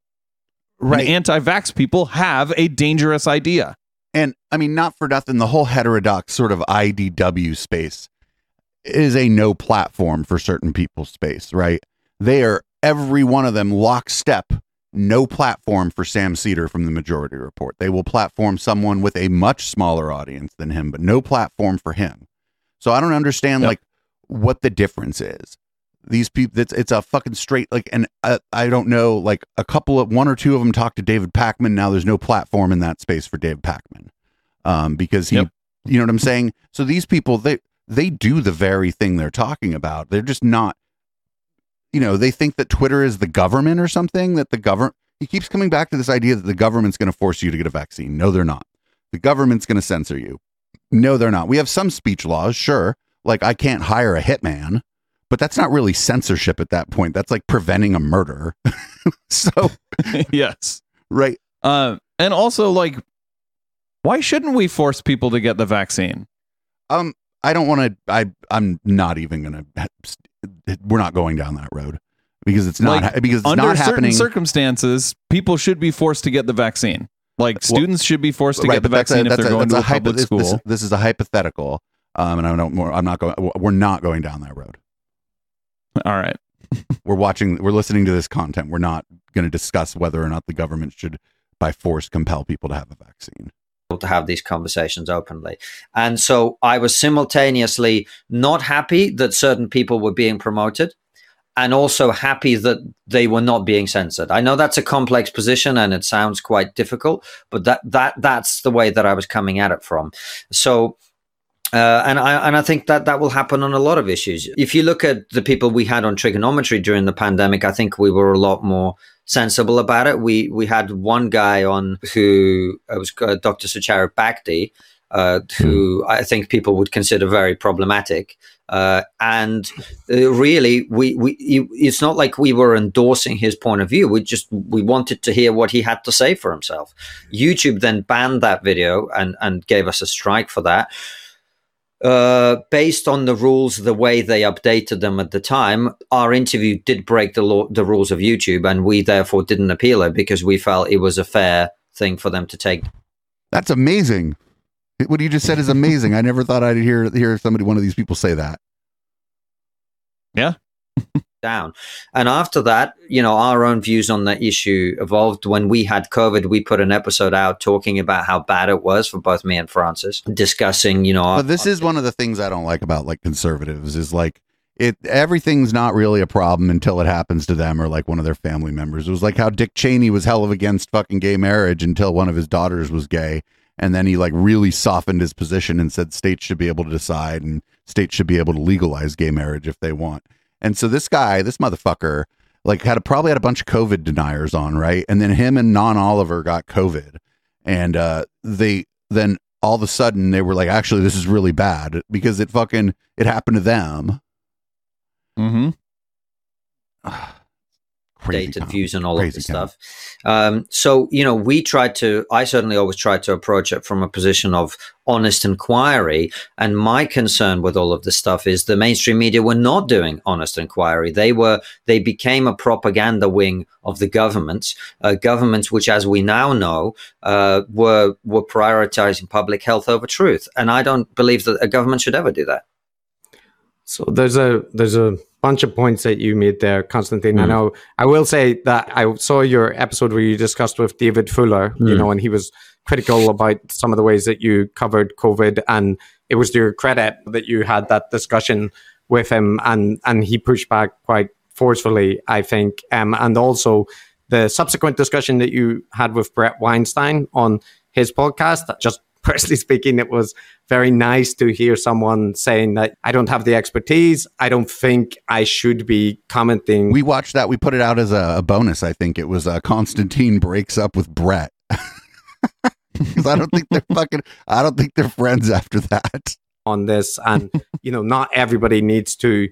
Right. Anti vax people have a dangerous idea. And I mean, not for nothing, the whole heterodox sort of IDW space is a no platform for certain people's space, right? They are every one of them lockstep, no platform for Sam Seder from the Majority Report. They will platform someone with a much smaller audience than him, but no platform for him. So I don't understand Yep. like what the difference is. These people, it's, it's a fucking straight like, and I, I don't know, like a couple of one or two of them talked to David Pakman. Now there's no platform in that space for David Pakman, um, because he, Yep. you know what I'm saying. So these people, they they do the very thing they're talking about. They're just not, you know, they think that Twitter is the government or something. That the government, he keeps coming back to this idea that the government's going to force you to get a vaccine. No, they're not. The government's going to censor you. No, they're not. We have some speech laws, sure. Like I can't hire a hitman, but that's not really censorship at that point. That's like preventing a murder. so, yes. right. Uh, and also, like, why shouldn't we force people to get the vaccine? Um, I don't want to. I I'm not even gonna. We're not going down that road because it's not Like, because it's Under not certain happening. circumstances, people should be forced to get the vaccine. Like, students should be forced to Right, get the vaccine if they're going to a hypo- public school. This, this is a hypothetical, um, and I don't. I'm not going. We're not going down that road. All right. We're watching. We're listening to this content. We're not going to discuss whether or not the government should, by force, compel people to have a vaccine. To have these conversations openly. And so I was simultaneously not happy that certain people were being promoted and also happy that they were not being censored. I know that's a complex position and it sounds quite difficult, but that that that's the way that I was coming at it from. So uh, and I and I think that that will happen on a lot of issues. If you look at the people we had on Triggernometry during the pandemic, I think we were a lot more sensible about it. We we had one guy on who uh, was uh, Dr. Sucharit Bhakdi, uh, who I think people would consider very problematic. Uh, and uh, really, we, we it's not like we were endorsing his point of view. We just we wanted to hear what he had to say for himself. YouTube then banned that video and and gave us a strike for that. Uh, based on the rules, the way they updated them at the time, our interview did break the law, the rules of YouTube, and we therefore didn't appeal it because we felt it was a fair thing for them to take That's amazing. What you just said is amazing. I never thought I'd hear hear somebody one of these people say that. Yeah. down. And after that, you know, our own views on the issue evolved. When we had COVID, we put an episode out talking about how bad it was for both me and Francis, discussing, you know, our- But this is one of the things I don't like about like conservatives is like it everything's not really a problem until it happens to them or like one of their family members. It was like how Dick Cheney was hell of against fucking gay marriage until one of his daughters was gay. And then he like really softened his position and said states should be able to decide and states should be able to legalize gay marriage if they want. And so this guy, this motherfucker, like had a, probably had a bunch of COVID deniers on, right? And then him and Non Oliver got COVID, and uh, they then all of a sudden they were like, actually, this is really bad because it fucking it happened to them. Mm-hmm. Crazy dated com- views and all of this stuff. Um, so, you know, we tried to, I certainly always tried to approach it from a position of honest inquiry. And my concern with all of this stuff is the mainstream media were not doing honest inquiry. They were, they became a propaganda wing of the governments, uh, governments which, as we now know, uh, were, were prioritizing public health over truth. And I don't believe that a government should ever do that. So there's a there's a bunch of points that you made there, Konstantin. I Mm. know I will say that I saw your episode where you discussed with David Fuller, you Mm. know, and he was critical about some of the ways that you covered COVID, and it was to your credit that you had that discussion with him, and and he pushed back quite forcefully, I think, um, and also the subsequent discussion that you had with Bret Weinstein on his podcast. Just personally speaking, it was very nice to hear someone saying that I don't have the expertise. I don't think I should be commenting. We watched that. We put it out as a, a bonus. I think it was uh, Konstantin breaks up with Bret. Because I don't think they're fucking. I don't think they're friends after that. on this and you know not everybody needs to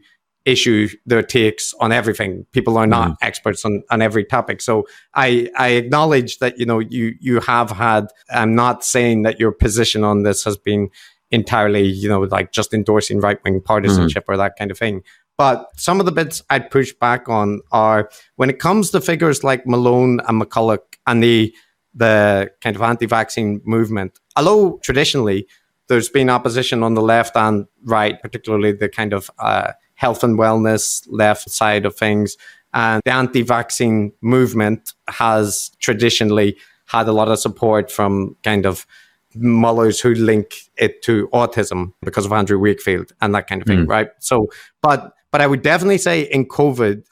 issue their takes on everything. People are not experts on, on every topic. So i i acknowledge that you know you you have had i'm not saying that your position on this has been entirely you know like just endorsing right-wing partisanship or that kind of thing. But some of the bits i'd push back on are when it comes to figures like malone and McCullough and the the kind of anti-vaccine movement although traditionally there's been opposition on the left and right, particularly the kind of uh, health and wellness left side of things. And the anti vaccine movement has traditionally had a lot of support from kind of mullers who link it to autism because of Andrew Wakefield and that kind of thing, mm. right? So, but but I would definitely say in COVID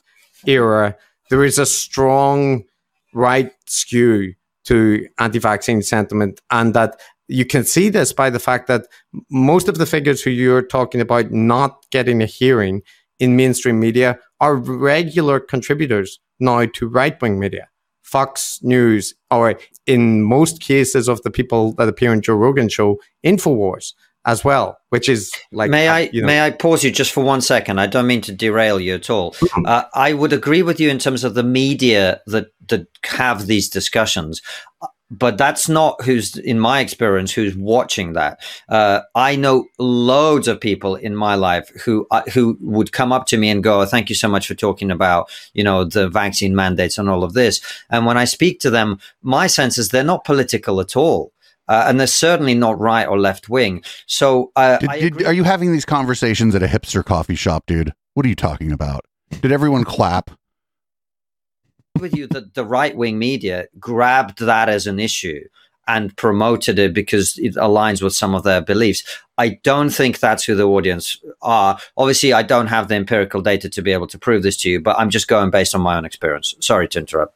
era, there is a strong right skew to anti-vaccine sentiment and that you can see this by the fact that most of the figures who you're talking about not getting a hearing in mainstream media are regular contributors now to right-wing media. Fox News, or in most cases of the people that appear in Joe Rogan show, Infowars as well, which is like may I you know, may I pause you just for one second? I don't mean to derail you at all. Mm-hmm. Uh, I would agree with you in terms of the media that that have these discussions, but that's not who's in my experience who's watching that. Uh, I know loads of people in my life who uh, who would come up to me and go, oh, "Thank you so much for talking about you know the vaccine mandates and all of this." And when I speak to them, my sense is they're not political at all. Uh, and they're certainly not right or left wing. So, uh, Did, did, are you having these conversations at a hipster coffee shop, dude? What are you talking about? Did everyone clap? With you that the right wing media grabbed that as an issue and promoted it because it aligns with some of their beliefs. I don't think that's who the audience are. Obviously, I don't have the empirical data to be able to prove this to you, but I'm just going based on my own experience. Sorry to interrupt.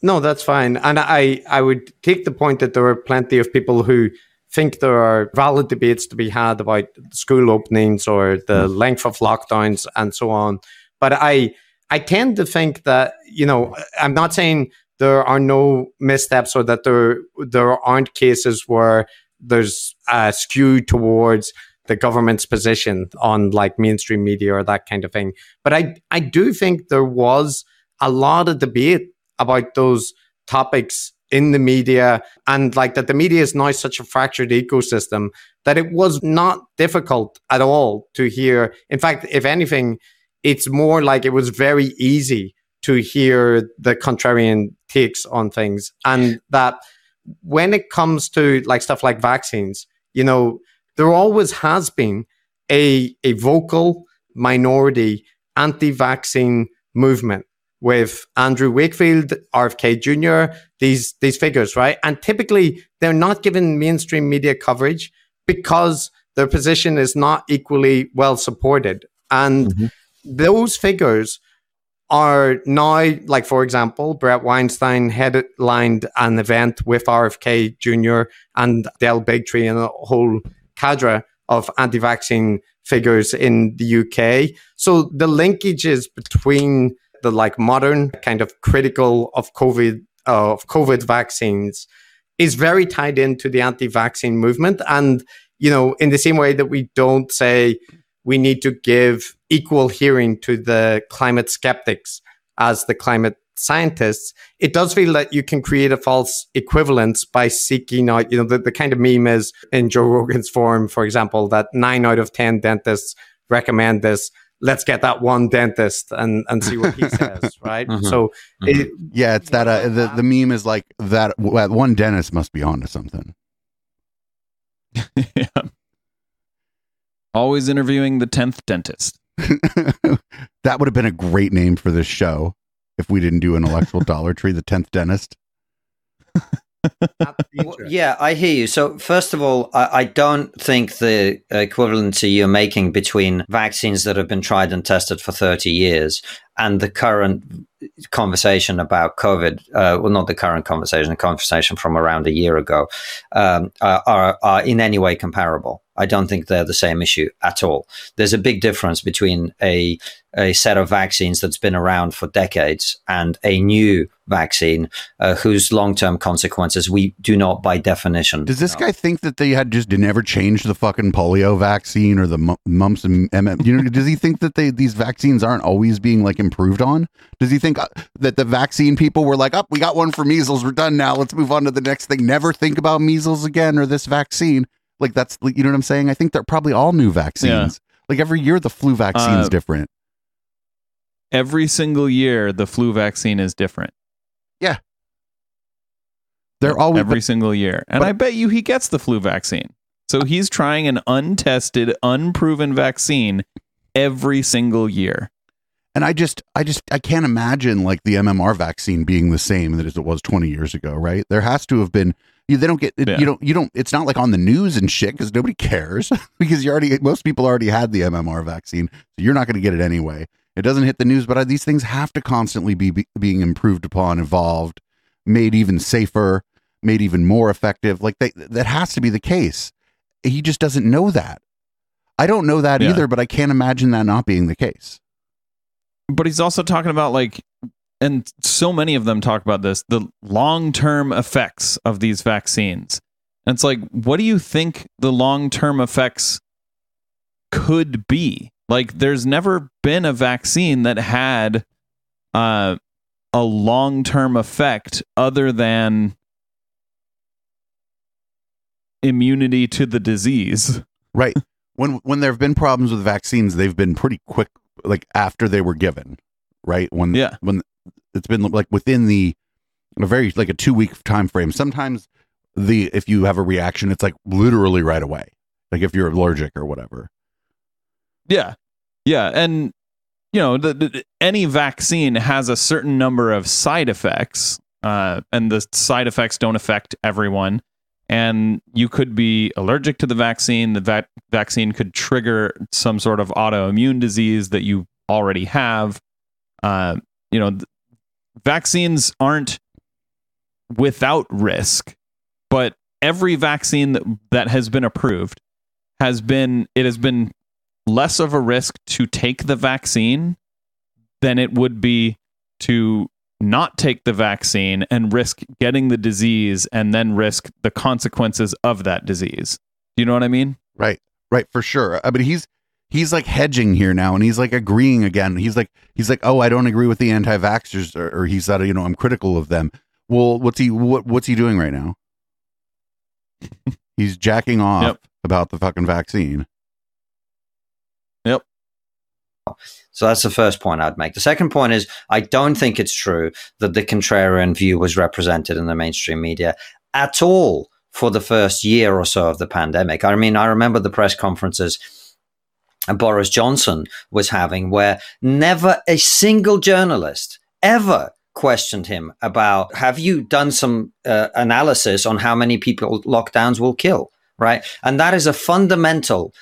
No, that's fine. And I, I would take the point that there are plenty of people who think there are valid debates to be had about school openings or the hmm. length of lockdowns and so on. But I, I tend to think that you know I'm not saying there are no missteps or that there there aren't cases where there's a skew towards the government's position on like mainstream media or that kind of thing. But I I do think there was a lot of debate about those topics in the media and like that the media is now such a fractured ecosystem that it was not difficult at all to hear in fact if anything it's more like it was very easy to hear the contrarian takes on things and that when it comes to like stuff like vaccines you know there always has been a a vocal minority anti-vaccine movement with Andrew Wakefield, RFK Jr., these these figures, right? And typically they're not given mainstream media coverage because their position is not equally well supported. And mm-hmm. Those figures are now, like for example, Bret Weinstein headlined an event with RFK Jr. and Del Bigtree and a whole cadre of anti-vaccine figures in the UK. So the linkages between the like modern kind of critical of COVID uh, of COVID vaccines is very tied into the anti-vaccine movement. And you know, in the same way that we don't say we need to give equal hearing to the climate skeptics as the climate scientists, it does feel that you can create a false equivalence by seeking out, you know, the, the kind of meme is in Joe Rogan's forum, for example, that nine out of 10 dentists recommend this. Let's get that one dentist and, and see what he says, right? Mhm. So, it, Yeah, it's that. Uh, the the meme is like that. that One dentist must be onto something. yeah. Always interviewing the tenth dentist. that would have been a great name for this show if we didn't do intellectual Dollar Tree, the tenth dentist. Well, yeah, I hear you. So, first of all, I, I don't think the equivalency you're making between vaccines that have been tried and tested for 30 years and the current conversation about COVID, uh, well, not the current conversation, the conversation from around a year ago, um, are, are, in any way comparable. I don't think they're the same issue at all. There's a big difference between a a set of vaccines that's been around for decades and a new vaccine uh, whose long term consequences we do not, by definition. Does this know. guy think that they had just never changed the fucking polio vaccine or the mumps and MM? You know, does he think that they these vaccines aren't always being like improved on? Does he think uh, that the vaccine people were like, "Up, we got one for measles, we're done now. Let's move on to the next thing. Never think about measles again or this vaccine." Like that's you know what I'm saying? I think they're probably all new vaccines. Like every year, the flu vaccine's Uh, different. Every single year, the flu vaccine is different. Yeah. They're always every single year. And but- I bet you he gets the flu vaccine. So he's trying an untested, unproven vaccine every single year. And I just, I just, I can't imagine like the MMR vaccine being the same that as it was 20 years ago, right? There has to have been. You, they don't get, Yeah. you don't, you don't. It's not like on the news and shit because nobody cares because you already, most people already had the MMR vaccine, so you're not going to get it anyway. It doesn't hit the news, but uh, these things have to constantly be, be being improved upon, evolved, made even safer, made even more effective. Like they, that has to be the case. He just doesn't know that. I don't know that Yeah. either, but I can't imagine that not being the case. But he's also talking about like and so many of them talk about this, the long-term effects of these vaccines. And it's like, what do you think the long-term effects could be? Like there's never been a vaccine that had uh a long-term effect other than immunity to the disease. Right. when when there have been problems with vaccines, they've been pretty quick, like after they were given. Right. When Yeah. when it's been like within the a very like a two week time frame. Sometimes the if you have a reaction, it's like literally right away. Like if you're allergic or whatever. Yeah. Yeah. And, you know, the, the, any vaccine has a certain number of side effects, uh, and the side effects don't affect everyone. And you could be allergic to the vaccine. The vac- vaccine could trigger some sort of autoimmune disease that you already have. Uh, you know, th- vaccines aren't without risk, but every vaccine that, that has been approved has been, it has been less of a risk to take the vaccine than it would be to not take the vaccine and risk getting the disease and then risk the consequences of that disease. Do you know what I mean? Right. Right, for sure. Uh, I mean he's he's like hedging here now and he's like agreeing again. He's like he's like, "Oh, I don't agree with the anti-vaxxers," or, or he said, "You know, I'm critical of them." Well, what's he what what's he doing right now? he's jacking off Yep. about the fucking vaccine. Yep. So that's the first point I'd make. The second point is I don't think it's true that the contrarian view was represented in the mainstream media at all for the first year or so of the pandemic. I mean, I remember the press conferences Boris Johnson was having where never a single journalist ever questioned him about have you done some uh, analysis on how many people lockdowns will kill right and that is a fundamental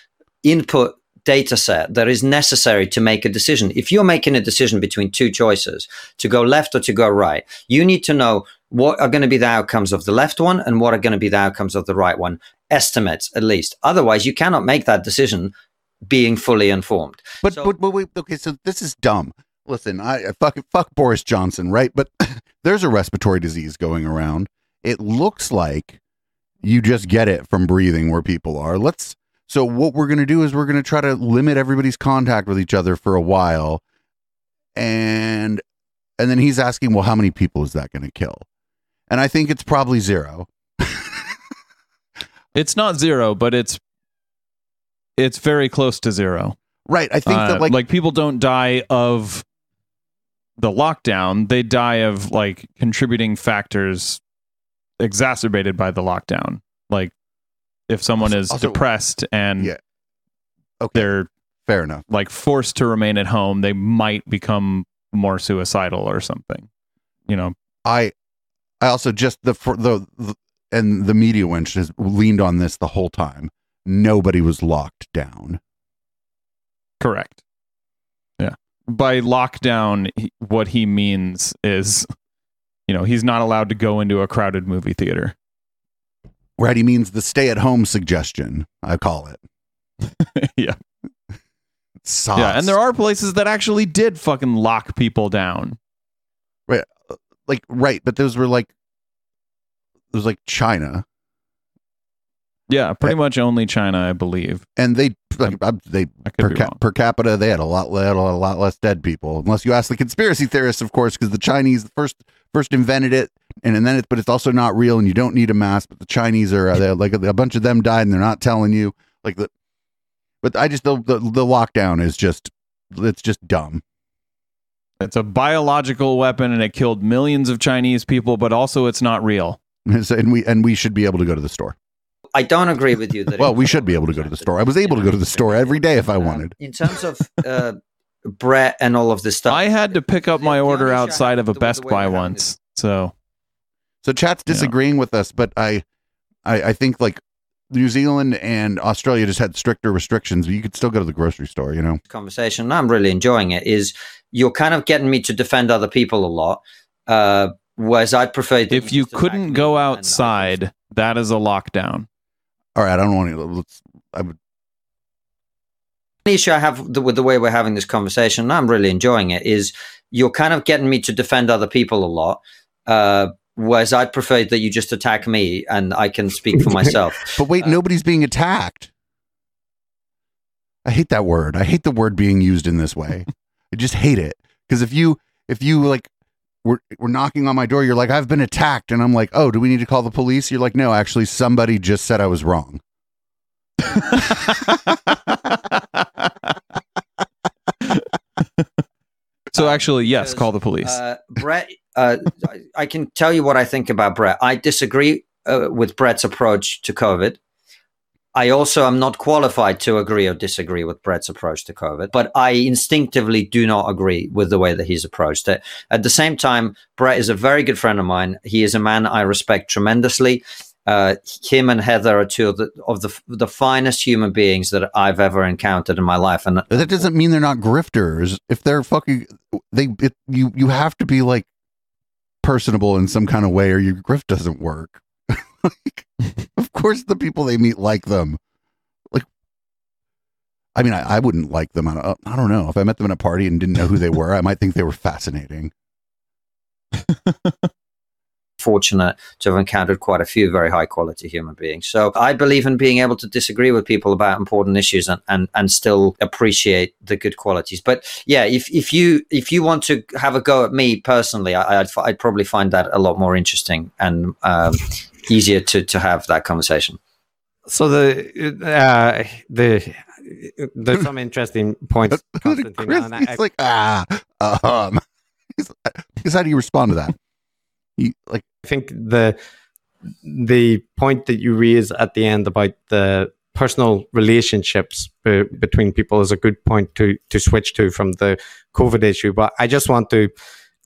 input data set that is necessary to make a decision. If you're making a decision between two choices, to go left or to go right, you need to know what are going to be the outcomes of the left one and what are going to be the outcomes of the right one, estimates at least. Otherwise, you cannot make that decision being fully informed. But So- but but wait, okay, so this is dumb. Listen, I I fuck fuck Boris Johnson, right? But there's a respiratory disease going around. It looks like you just get it from breathing where people are. Let's so what we're going to do is we're going to try to limit everybody's contact with each other for a while. And and then he's asking, "Well, how many people is that going to kill?" And I think it's probably zero. It's not zero, but it's it's very close to zero. Right. I think Uh, that like, like people don't die of the lockdown; they die of like contributing factors exacerbated by the lockdown. Like if someone is Also- depressed and Yeah. Okay. they're Fair enough. like forced to remain at home, they might become more suicidal or something. You know, I I also just the for the, the and the media wench has leaned on this the whole time. Nobody was locked down. correct. Yeah. By lockdown, he, what he means is, you know, he's not allowed to go into a crowded movie theater. Right? He means the stay at home suggestion, I call it. yeah. Sauce. Yeah. And there are places that actually did fucking lock people down. Right. Like right, but those were like it was like China. Yeah. Pretty much only China, I believe. And they like, uh, they per, ca- per capita they had a lot had a lot less dead people unless you ask the conspiracy theorists of course because the chinese first first invented it and, and then it's but it's also not real and you don't need a mask but the chinese are uh, they're like a bunch of them died and they're not telling you like the but i just the the, the lockdown is just it's just dumb It's a biological weapon and it killed millions of Chinese people, but also it's not real. and we and we should be able to go to the store I don't agree with you that. well we should be able to go to the store i was able to go to the store every day if i wanted in terms of uh, Bret and all of this stuff. I had to pick up my The- the order only issue I outside of a Best Buy once. So So chat's Yeah. disagreeing with us, but I, I, I think like New Zealand and Australia just had stricter restrictions, but you could still go to the grocery store. You know, conversation, and I'm really enjoying it, is you're kind of getting me to defend other people a lot. Uh, whereas I'd prefer if you couldn't me go and I outside, that is a lockdown. all right. I don't want to. Let's. I would. The issue I have the, with the way we're having this conversation, and I'm really enjoying it, is you're kind of getting me to defend other people a lot. Uh, whereas I'd prefer that you just attack me and I can speak for myself. But wait, Uh, nobody's being attacked. I hate that word. I hate the word being used in this way. I just hate it because if you if you like we're, we're knocking on my door, you're like I've been attacked, and I'm like, oh, do we need to call the police? You're like, no, actually, somebody just said I was wrong. so actually, yes, call the police. Uh, Bret, uh, I- I can tell you what I think about Bret. I disagree uh, with Bret's approach to COVID. I also am not qualified to agree or disagree with Bret's approach to COVID, but I instinctively do not agree with the way that he's approached it. At the same time, Bret is a very good friend of mine. He is a man I respect tremendously. Uh, him and Heather are two of the, of the the finest human beings that I've ever encountered in my life, and That doesn't mean they're not grifters. If they're fucking, they it, you you have to be like personable in some kind of way, or your grift doesn't work. like, of course, the people they meet like them. Like, I mean, I, I wouldn't like them. I don't, I don't know if I met them at a party and didn't know who they were. I might think they were fascinating. fortunate to have encountered quite a few very high quality human beings. So I believe in being able to disagree with people about important issues and, and, and still appreciate the good qualities. But yeah, if, if you if you want to have a go at me personally, I, I'd, f- I'd probably find that a lot more interesting and um, easier to, to have that conversation. So the uh, the there's some interesting points, Konstantin. Chris, and I- he's like, ah, um. He's, he's how do you respond to that? You, like, I think the the point that you raise at the end about the personal relationships be, between people is a good point to to switch to from the COVID issue. But I just want to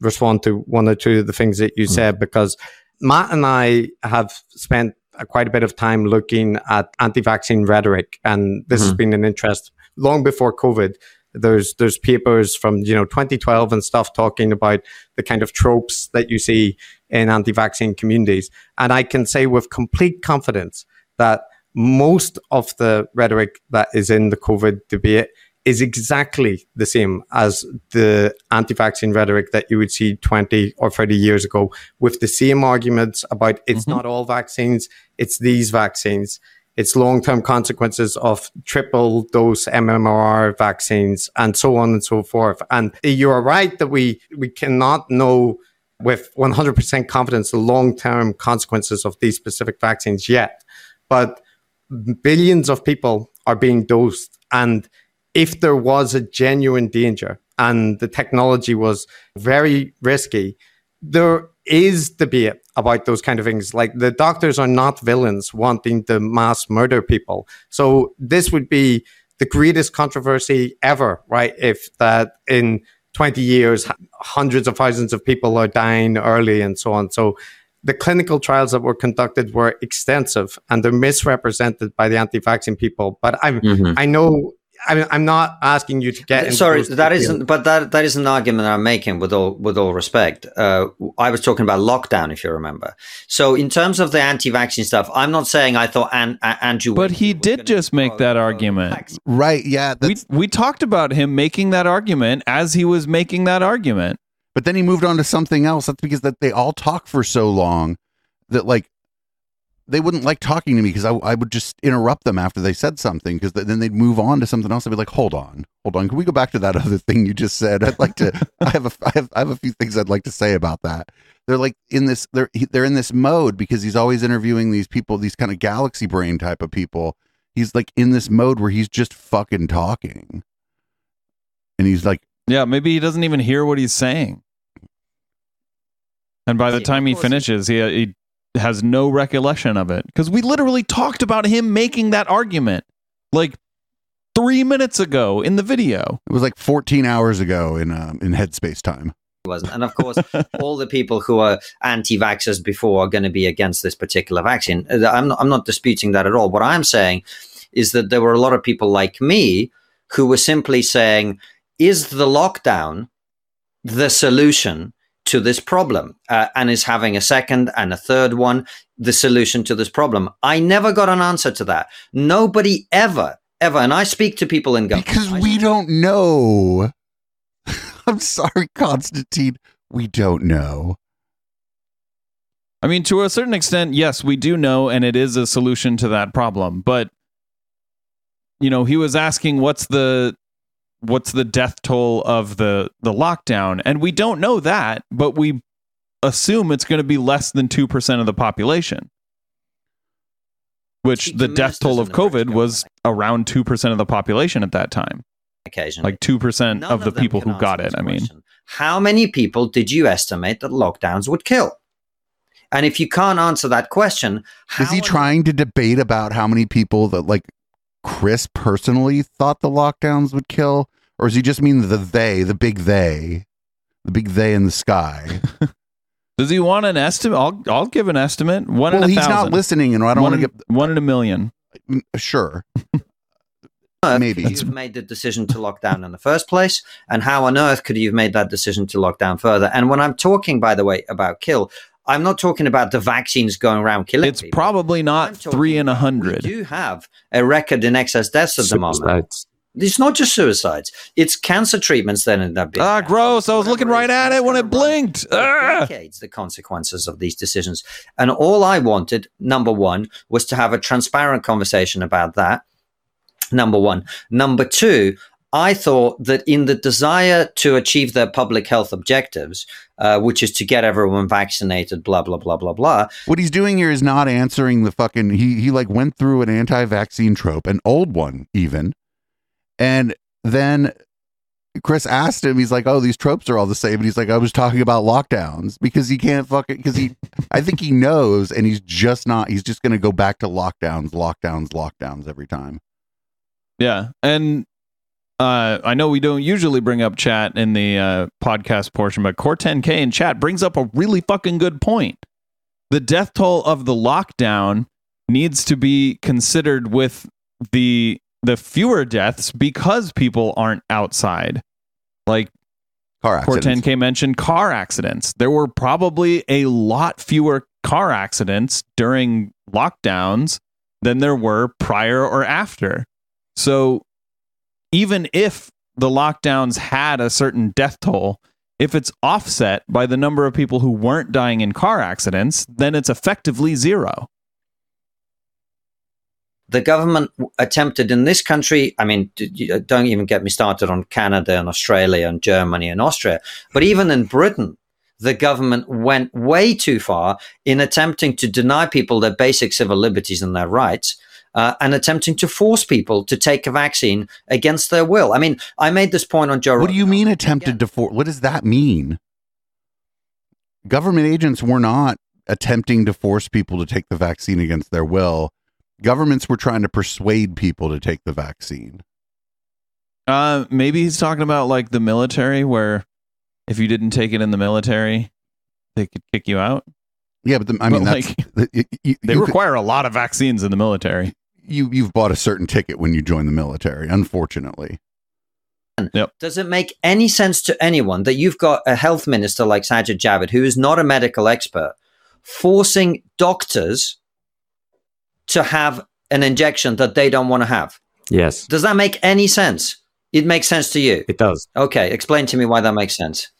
respond to one or two of the things that you hmm. said because Matt and I have spent quite a bit of time looking at anti-vaccine rhetoric, and this has hmm. been an interest long before COVID. There's there's papers from you know 2012 and stuff talking about the kind of tropes that you see in anti-vaccine communities, and I can say with complete confidence that most of the rhetoric that is in the COVID debate is exactly the same as the anti-vaccine rhetoric that you would see 20 or 30 years ago with the same arguments about it's mm-hmm. not all vaccines, it's these vaccines. It's long-term consequences of triple dose MMR vaccines and so on and so forth. And you're right that we, we cannot know with 100% confidence the long-term consequences of these specific vaccines yet. But billions of people are being dosed. And if there was a genuine danger and the technology was very risky, there is debate about those kind of things. Like the doctors are not villains wanting to mass murder people. So this would be the greatest controversy ever, right? If that in 20 years, hundreds of thousands of people are dying early and so on. So the clinical trials that were conducted were extensive and they're misrepresented by the anti-vaccine people. But I'm, Mhm. I know, I'm, I'm not asking you to get. into Sorry, those that details. isn't. But that that is an argument I'm making with all with all respect. Uh, I was talking about lockdown, if you remember. So in terms of the anti-vaccine stuff, I'm not saying I thought An- A- Andrew. But he did just make that argument. vaccine. Right. Yeah. We we talked about him making that argument as he was making that argument. but then he moved on to something else. That's because that they all talk for so long that like they wouldn't like talking to me because I, I would just interrupt them after they said something because then they'd move on to something else. I'd be like, hold on, hold on. Can we go back to that other thing you just said? I'd like to, I have a, I have, I have a few things I'd like to say about that. They're like in this, they're, they're in this mode because he's always interviewing these people, these kind of galaxy brain type of people. He's like in this mode where he's just fucking talking. And he's like, Yeah, maybe he doesn't even hear what he's saying. And by the time he finishes, he, he has no recollection of it because we literally talked about him making that argument like three minutes ago in the video. it was like 14 hours ago in, um, in headspace time. wasn't. And of course, all the people who are anti-vaxxers before are going to be against this particular vaccine. Uh, I'm not, I'm not disputing that at all. What I'm saying is that there were a lot of people like me who were simply saying, is the lockdown the solution to this problem? Uh, and is having a second and a third one the solution to this problem? I never got an answer to that. Nobody ever, ever, and I speak to people in government. Because we don't know. I'm sorry, Konstantin. We don't know. I mean, to a certain extent, yes, we do know, and it is a solution to that problem. But you know, he was asking, "What's the what's the death toll of the the lockdown?" And we don't know that, but we assume it's going to be less than two percent of the population. Which Speak the death toll of ministers in the British COVID was around two percent of the population at that time, occasionally. like two percent None of the them people who got it. this I mean, question. how many people did you estimate that lockdowns would kill? And if you can't answer that question, how Is he are you- trying to debate about how many people that like Chris personally thought the lockdowns would kill? Or does he just mean the they, the big they, the big they in the sky? does he want an estimate? I'll I'll give an estimate. One well, in a he's thousand. not listening, and I don't want to get one in a million. mm, sure. maybe. could you have made the decision to lock down in the first place? And how on earth could you have made that decision to lock down further? And when I'm talking, by the way, about kill, I'm not talking about the vaccines going around killing It's people. probably not three in a hundred. We do have a record in excess deaths at the moment. Suicides. It's not just suicides; it's cancer treatments then end that being Ah, cancer. gross. I was looking right at it when it blinked. for Ah. decades the consequences of these decisions. And all I wanted, number one, was to have a transparent conversation about that. Number one. Number two, I thought that in the desire to achieve their public health objectives, uh, which is to get everyone vaccinated, blah, blah, blah, blah, blah, What he's doing here is not answering the fucking. He he like went through an anti-vaccine trope, an old one even, and then Chris asked him. He's like, "Oh, these tropes are all the same." And he's like, "I was talking about lockdowns because he can't fucking because he. I think he knows, and he's just not. He's just going to go back to lockdowns, lockdowns, lockdowns every time. Yeah, and uh, I know we don't usually bring up chat in the uh, podcast portion, but Core 10K in chat brings up a really fucking good point. The death toll of the lockdown needs to be considered with the the fewer deaths because people aren't outside. Like Car accidents. 10K mentioned car accidents. There were probably a lot fewer car accidents during lockdowns than there were prior or after. So even if the lockdowns had a certain death toll, if it's offset by the number of people who weren't dying in car accidents, then it's effectively zero. The government attempted in this country i mean d- d- don't even get me started on canada and australia and germany and austria but even in britain the government went way too far in attempting to deny people their basic civil liberties and their rights uh, and attempting to force people to take a vaccine against their will. I mean, I made this point on Joe. What do you mean attempted to force? What does that mean? Government agents were not attempting to force people to take the vaccine against their will. Governments were trying to persuade people to take the vaccine. Uh, maybe he's talking about like the military, where if you didn't take it in the military, they could kick you out. Yeah, but the, I But, mean, that's, like, you, you, They you could- require a lot of vaccines in the military. you you've bought a certain ticket when you join the military. Unfortunately, Yep. Does it make any sense to anyone that you've got a health minister like Sajid Javid, who is not a medical expert, forcing doctors to have an injection that they don't want to have? Yes, Does that make any sense? It makes sense to you. it does. Okay, explain to me why that makes sense.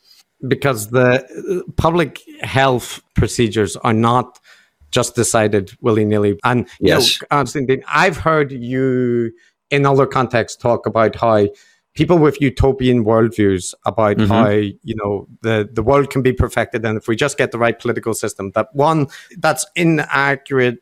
because the uh, public health procedures are not just decided willy nilly. And you Yes. know, Konstantin, I've heard you in other contexts talk about how people with utopian worldviews about Mhm. how you know the the world can be perfected, and if we just get the right political system, that one that's inaccurate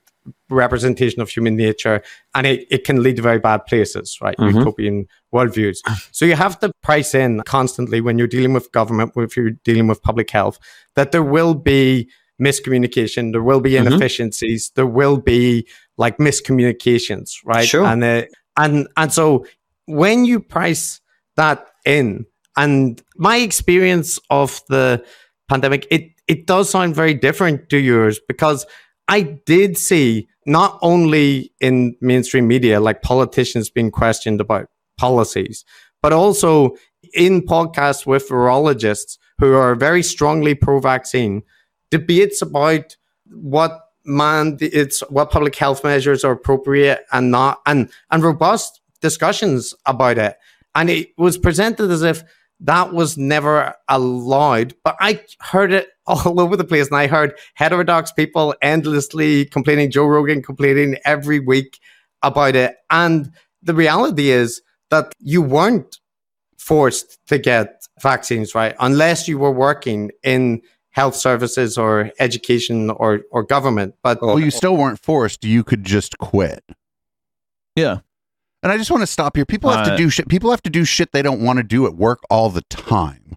representation of human nature and it, it can lead to very bad places right Mhm. utopian worldviews so you have to price in constantly when you're dealing with government if you're dealing with public health that there will be miscommunication there will be Mhm. inefficiencies there will be like miscommunications right Sure. and uh, and and so when you price that in and my experience of the pandemic it it does sound very different to yours because I did see not only in mainstream media, like politicians being questioned about policies, but also in podcasts with virologists who are very strongly pro vaccine, debates about what man it's what public health measures are appropriate and not and and robust discussions about it. And it was presented as if that was never allowed but i heard it all over the place and i heard heterodox people endlessly complaining joe rogan complaining every week about it and the reality is that you weren't forced to get vaccines right unless you were working in health services or education or or government but well, you still weren't forced. You could just quit. Yeah. And I just want to stop here. People have to Uh, do shit. People have to do shit they don't want to do at work all the time.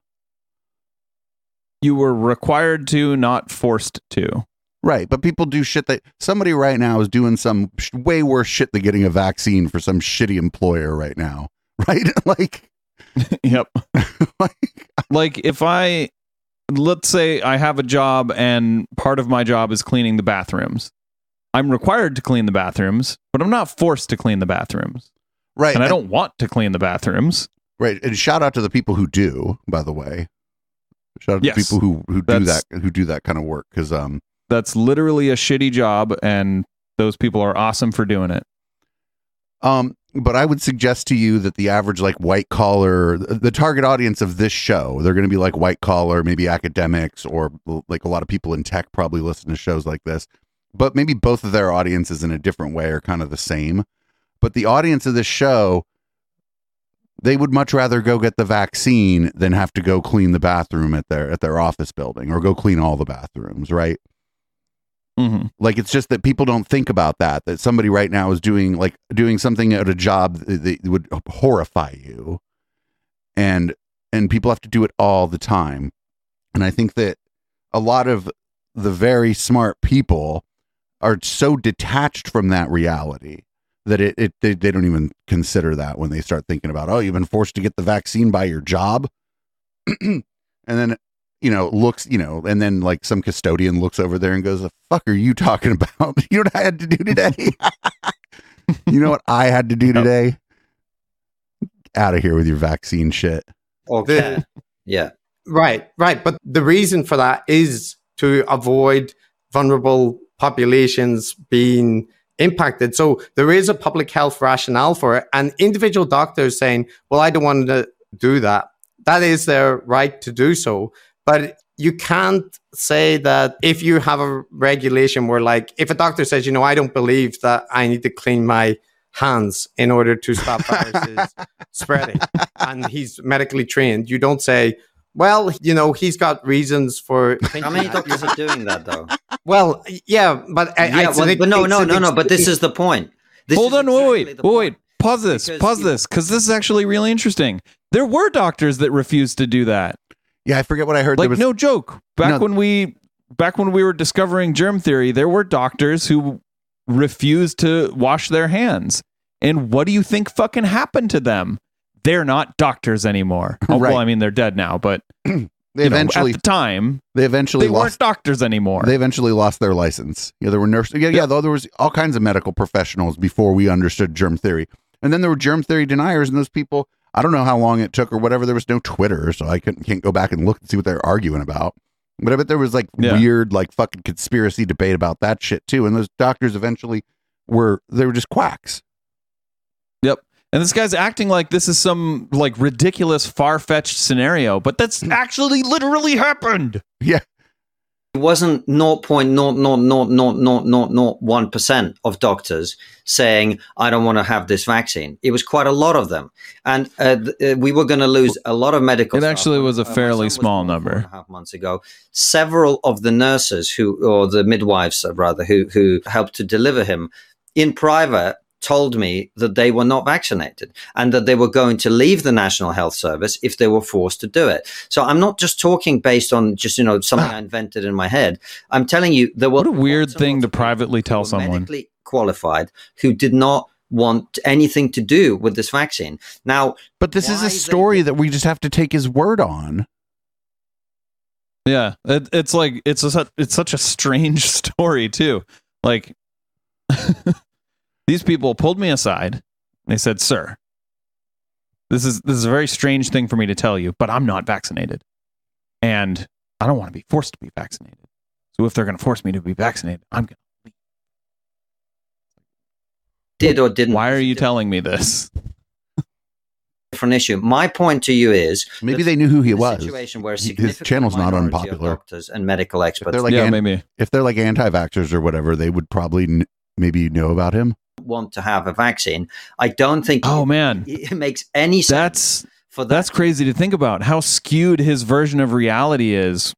You were required to, not forced to. Right, but people do shit that somebody right now is doing some sh- way worse shit than getting a vaccine for some shitty employer right now. Right? like, yep. like Like if I let's say I have a job and part of my job is cleaning the bathrooms. I'm required to clean the bathrooms, but I'm not forced to clean the bathrooms. Right. And I don't want to clean the bathrooms. Right, and shout out to the people who do. By the way, shout out to people who who do That's- that who do that kind of work because um That's literally a shitty job and those people are awesome for doing it. um. But I would suggest to you that the average like white collar, the target audience of this show, they're going to be like white collar, maybe academics, or like a lot of people in tech probably listen to shows like this. But maybe both of their audiences in a different way are kind of the same. But the audience of this show, they would much rather go get the vaccine than have to go clean the bathroom at their at their office building or go clean all the bathrooms, right? hmm Like it's just that people don't think about that. That somebody right now is doing like doing something at a job that, that would horrify you, and and people have to do it all the time. And I think that a lot of the very smart people are so detached from that reality that it, it they, they don't even consider that when they start thinking about oh you've been forced to get the vaccine by your job. And then you know looks you know and then like some custodian looks over there and goes the fuck are you talking about? You know what i had to do today? You know what i had to do today? Out of here with your vaccine shit. Okay. yeah. Right, right. But the reason for that is to avoid vulnerable populations being impacted. So there is a public health rationale for it. And individual doctors saying, well, I don't want to do that. That is their right to do so. But you can't say that if you have a regulation where, like, if a doctor says, you know, I don't believe that I need to clean my hands in order to stop viruses spreading and he's medically trained, you don't say, well, you know, he's got reasons for. How many doctors are doing that though? Well, yeah, but I, yeah, I, well, but no, no, no, no. But this is the point. This Hold is on, wait, exactly wait, wait, wait. Pause this. Because pause you- this because this is actually really interesting. There were doctors that refused to do that. yeah i forget what i heard Like there was no joke. Back No. when we back when we were discovering germ theory, there were doctors who refused to wash their hands. And what do you think fucking happened to them? They're not doctors anymore. Oh, Right. Well, I mean, they're dead now, but They you know, eventually at the time, they eventually they lost weren't doctors anymore. They eventually lost their license. Yeah, there were nurses. Yeah, yeah. Though there was all kinds of medical professionals before we understood germ theory, and then there were germ theory deniers, and those people. I don't know how long it took or whatever. There was no Twitter, so I couldn't can't go back and look and see what they're arguing about. But I bet there was like Yeah. weird, like fucking conspiracy debate about that shit too. And those doctors eventually were they were just quacks. Yep. And this guy's acting like this is some like ridiculous, far fetched scenario, but that's actually literally happened. Yeah, It wasn't 0.0000001% of doctors saying, I don't want to have this vaccine. It was quite a lot of them. And uh, th- uh, we were going to lose a lot of medical It staff. actually was a Uh, fairly son was small number. and a half months ago. Several of the nurses who, or the midwives uh, rather, who, who helped to deliver him in private told me that they were not vaccinated and that they were going to leave the National Health Service if they were forced to do it. So I'm not just talking based on just, you know, something I invented in my head. I'm telling you there were What a weird thing to privately tell someone. Medically qualified who did not want anything to do with this vaccine. Now, but this is a story did- that we just have to take his word on. Yeah, it, it's like it's a, it's such a strange story too. Like these people pulled me aside. They said, "Sir, this is this is a very strange thing for me to tell you, but I'm not vaccinated, and I don't want to be forced to be vaccinated. So if they're going to force me to be vaccinated, I'm going. to did or didn't. Why are you telling me this? different issue. My point to you is Maybe they knew who he was. Situation where His significant channel's not unpopular. doctors and medical experts they're like yeah, an- maybe. If they're like anti-vaxxers or whatever, they would probably kn- maybe know about him. Want to have a vaccine. I don't think Oh it, man, it makes any sense that's for that. That's crazy to think about how skewed his version of reality is.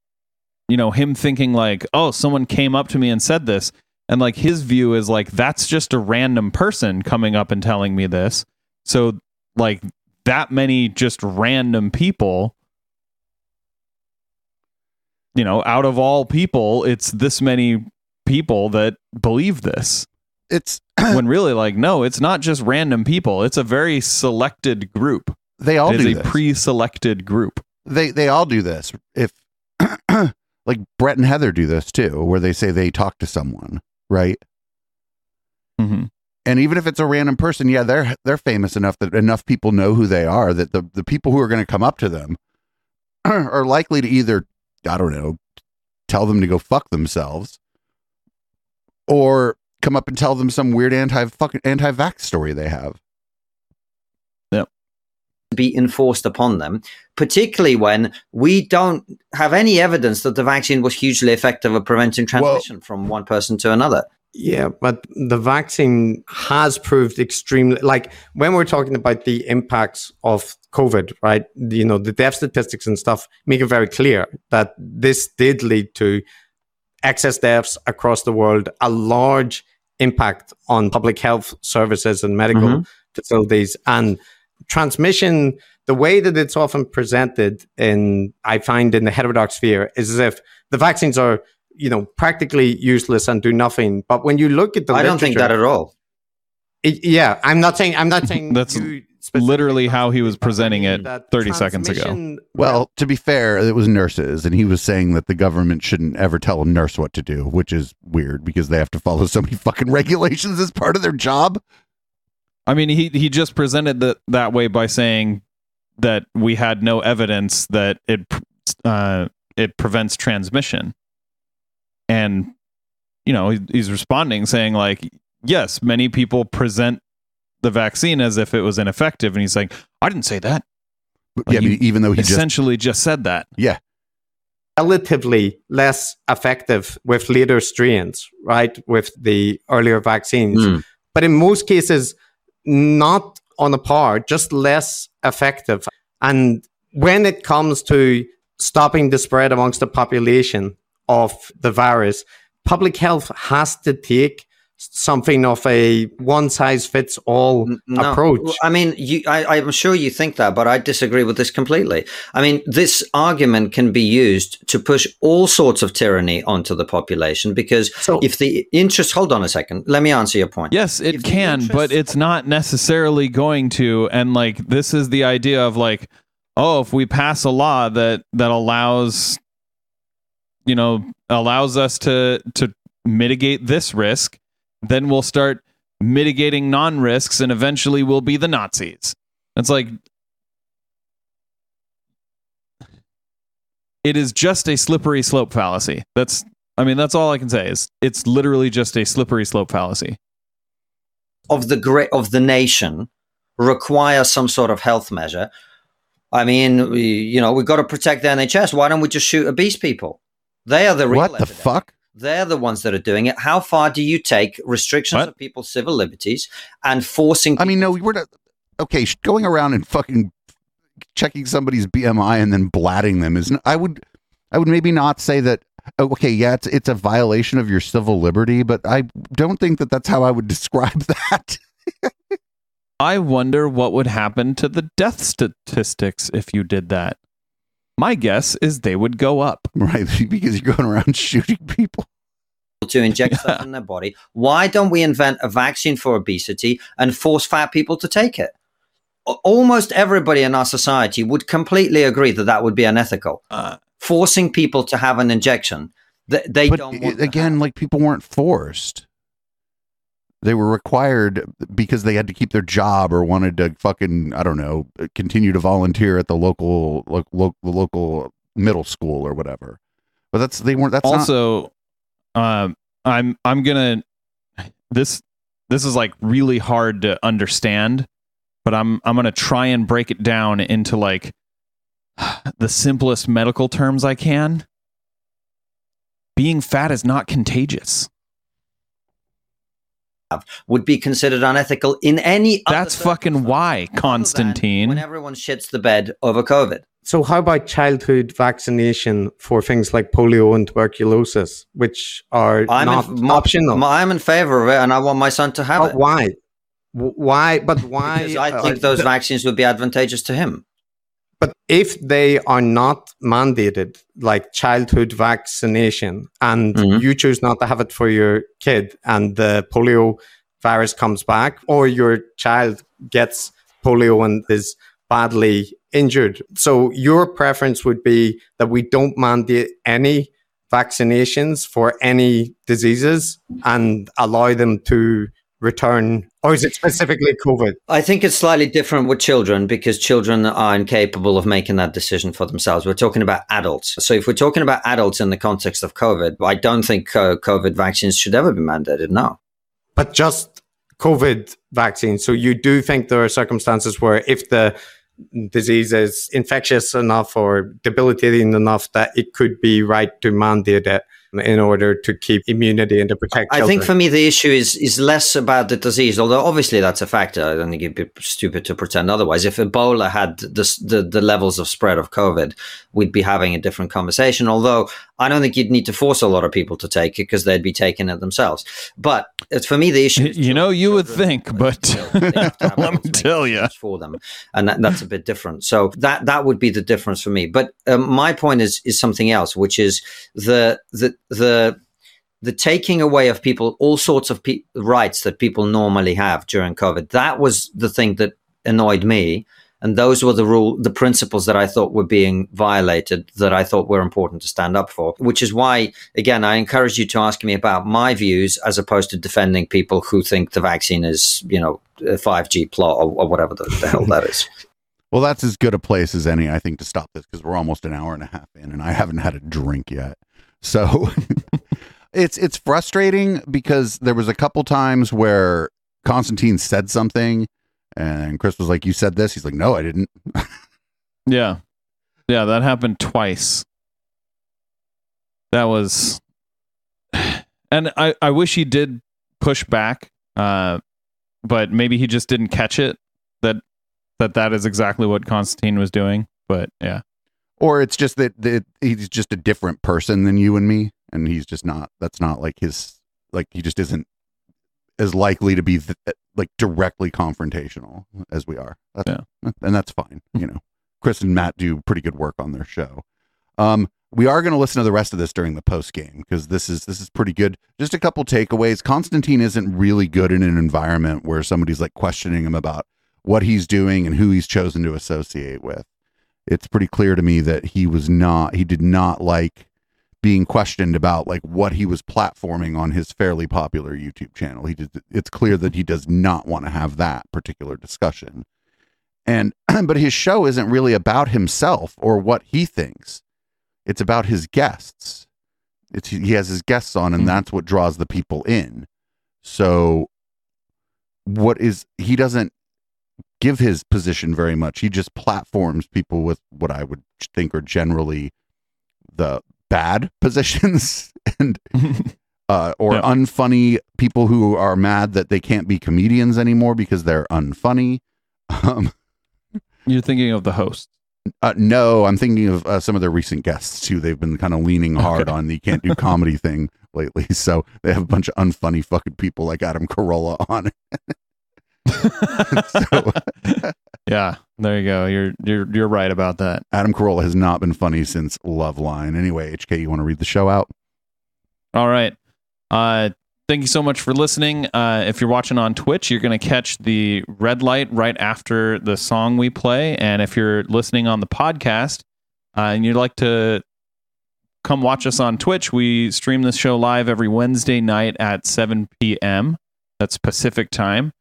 You know, him thinking like, "Oh, someone came up to me and said this." And like his view is like that's just a random person coming up and telling me this. So like that many just random people you know, out of all people, it's this many people that believe this. It's when really like no, it's not just random people. It's a very selected group. they all It is do a this. pre-selected group. they they all do this. If like Bret and Heather do this too, where they say they talk to someone, right? hmm And even if it's a random person, yeah, they're they're famous enough that enough people know who they are that the the people who are going to come up to them are likely to either I don't know tell them to go fuck themselves or come up and tell them some weird anti fucking anti vax story they have. Yeah. be enforced upon them, particularly when we don't have any evidence that the vaccine was hugely effective at preventing transmission from one person to another. Yeah, but the vaccine has proved extremely like when we're talking about the impacts of COVID, right? You know, the death statistics and stuff make it very clear that this did lead to excess deaths across the world, a large impact on public health services and medical mm-hmm. facilities. And transmission the way that it's often presented in i find in the heterodox sphere is as if the vaccines are you know practically useless and do nothing. But when you look at the I don't think that at all. It- yeah i'm not saying i'm not saying That's literally how he was presenting it 30 seconds ago. Well, to be fair, it was nurses, and he was saying that the government shouldn't ever tell a nurse what to do, which is weird because they have to follow so many fucking regulations as part of their job. I mean, he he just presented that that way by saying that we had no evidence that it uh, it prevents transmission, and you know he, he's responding saying like, yes, many people present the vaccine as if it was ineffective, and he's like, I didn't say that. But Like, yeah, you but even though he just Essentially, just said that. yeah, relatively less effective with later strains, right? With the earlier vaccines. Mm. But in most cases, not on a par, just less effective. And when it comes to stopping the spread amongst the population of the virus, public health has to take something of a one size fits all No. approach. I mean, you, I, I'm sure you think that, but I disagree with this completely. I mean, this argument can be used to push all sorts of tyranny onto the population because So- if the interest, hold on a second, let me answer your point. Yes, it If the can, but it's not necessarily going to. And like this is the idea of like, oh, if we pass a law that that allows, you know, allows us to to mitigate this risk, then we'll start mitigating non-risks, and eventually we'll be the Nazis. It's like it is just a slippery slope fallacy. That's I mean, that's all I can say is it's literally just a slippery slope fallacy. of the great of the nation require some sort of health measure. I mean, we, you know, we've got to protect the NHS. Why don't we just shoot obese people? They are the real What the epidemic. fuck? They're the ones that are doing it. How far do you take restrictions What? of people's civil liberties and forcing? I mean, no, we're not. Okay, going around and fucking checking somebody's BMI and then blatting them is. I would, I would maybe not say that. oh, Okay, yeah, it's it's a violation of your civil liberty, but I don't think that that's how I would describe that. I wonder what would happen to the death statistics if you did that. My guess is they would go up. right? Because you're going around shooting people. to inject stuff in their body. Why don't we invent a vaccine for obesity and force fat people to take it? Almost everybody in our society would completely agree that that would be unethical. Uh, Forcing people to have an injection, th- they but don't i- want again, have. like people weren't forced. They were required because they had to keep their job or wanted to fucking I don't know continue to volunteer at the local lo- lo- local middle school or whatever. But that's they weren't. That's not, also, um, I'm I'm gonna this this is like really hard to understand, but I'm I'm gonna try and break it down into like the simplest medical terms I can. Being fat is not contagious. Would be considered unethical in any. other That's fucking why, circumstance other than Konstantin. When everyone shits the bed over COVID. So, how about childhood vaccination for things like polio and tuberculosis, which are I'm not in, optional? I'm in favor of it, and I want my son to have But it. why? Why? But why? Because I uh, think those vaccines would be advantageous to him. But if they are not mandated, like childhood vaccination, and Mhm. you choose not to have it for your kid, and the polio virus comes back, or your child gets polio and is badly injured, so your preference would be that we don't mandate any vaccinations for any diseases and allow them to return, or is it specifically COVID? I think it's slightly different with children because children are incapable of making that decision for themselves. We're talking about adults. So if we're talking about adults in the context of COVID, I don't think uh, COVID vaccines should ever be mandated. No. but just COVID vaccine. So you do think there are circumstances where if the disease is infectious enough or debilitating enough that it could be right to mandate it in order to keep immunity and to protect I children. think for me the issue is is less about the disease, although obviously that's a factor. I don't think it'd be stupid to pretend otherwise. If Ebola had the the, the levels of spread of COVID, we'd be having a different conversation. Although I don't think you'd need to force a lot of people to take it because they'd be taking it themselves. But it's for me the issue. You know, you would think, but let me tell decisions for them, and that, that's a bit different. So that that would be the difference for me. But um, my point is is something else, which is the the the the taking away of people all sorts of pe- rights that people normally have during COVID. That was the thing that annoyed me. And those were the rule, the principles that I thought were being violated, that I thought were important to stand up for. Which is why, again, I encourage you to ask me about my views as opposed to defending people who think the vaccine is, you know, a 5G plot or, or whatever the, the hell that is. Well, that's as good a place as any, I think, to stop this because we're almost an hour and a half in, and I haven't had a drink yet. So it's it's frustrating because there was a couple times where Konstantin said something, and Chris was like, "You said this." He's like, "No, I didn't." Yeah. Yeah, that happened twice. That was and I, I wish he did push back, uh, but maybe he just didn't catch it that that that is exactly what Konstantin was doing. But yeah. Or it's just that, that he's just a different person than you and me, and he's just not. That's not like his. Like he just isn't as likely to be th- like directly confrontational as we are. That's, And that's fine. You know, Chris and Matt do pretty good work on their show. Um, we are going to listen to the rest of this during the post game because this is this is pretty good. Just a couple takeaways. Konstantin isn't really good in an environment where somebody's like questioning him about what he's doing and who he's chosen to associate with. It's pretty clear to me that he was not he did not like being questioned about like what he was platforming on his fairly popular YouTube channel. He did it's clear that he does not want to have that particular discussion. And but his show isn't really about himself or what he thinks. It's about his guests. It's he has his guests on and hmm. that's what draws the people in. So what is he doesn't give his position very much. He just platforms people with what I would think are generally the bad positions and uh, or Yeah. unfunny people who are mad that they can't be comedians anymore because they're unfunny. Um, You're thinking of the host. uh, no, I'm thinking of uh, some of their recent guests too. They've been kind of leaning hard on the can't do comedy thing lately. So they have a bunch of unfunny fucking people like Adam Carolla on. so, Yeah, there you go. You're you're you're right about that. Adam Carolla has not been funny since Loveline. Anyway, HK, you want to read the show out? All right. Uh, thank you so much for listening. Uh, if you're watching on Twitch, you're going to catch the red light right after the song we play. And if you're listening on the podcast uh, and you'd like to come watch us on Twitch, we stream this show live every Wednesday night at 7 p.m. That's Pacific time.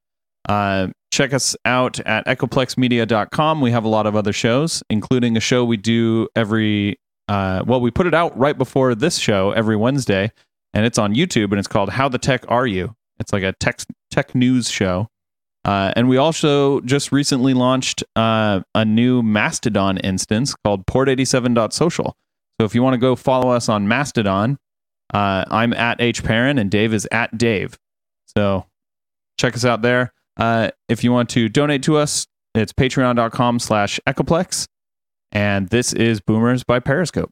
Uh, check us out at echoplexmedia.com. We have a lot of other shows, including a show we do every uh, well, we put it out right before this show every Wednesday, and it's on YouTube, and it's called "How the Tech Are You?" It's like a tech tech news show, uh, and we also just recently launched uh, a new Mastodon instance called Port87.social. So if you want to go follow us on Mastodon, uh, I'm at H Perrin, and Dave is at Dave. So check us out there. Uh, if you want to donate to us, it's patreon.com slash echoplex. And this is Boomers by Periscope.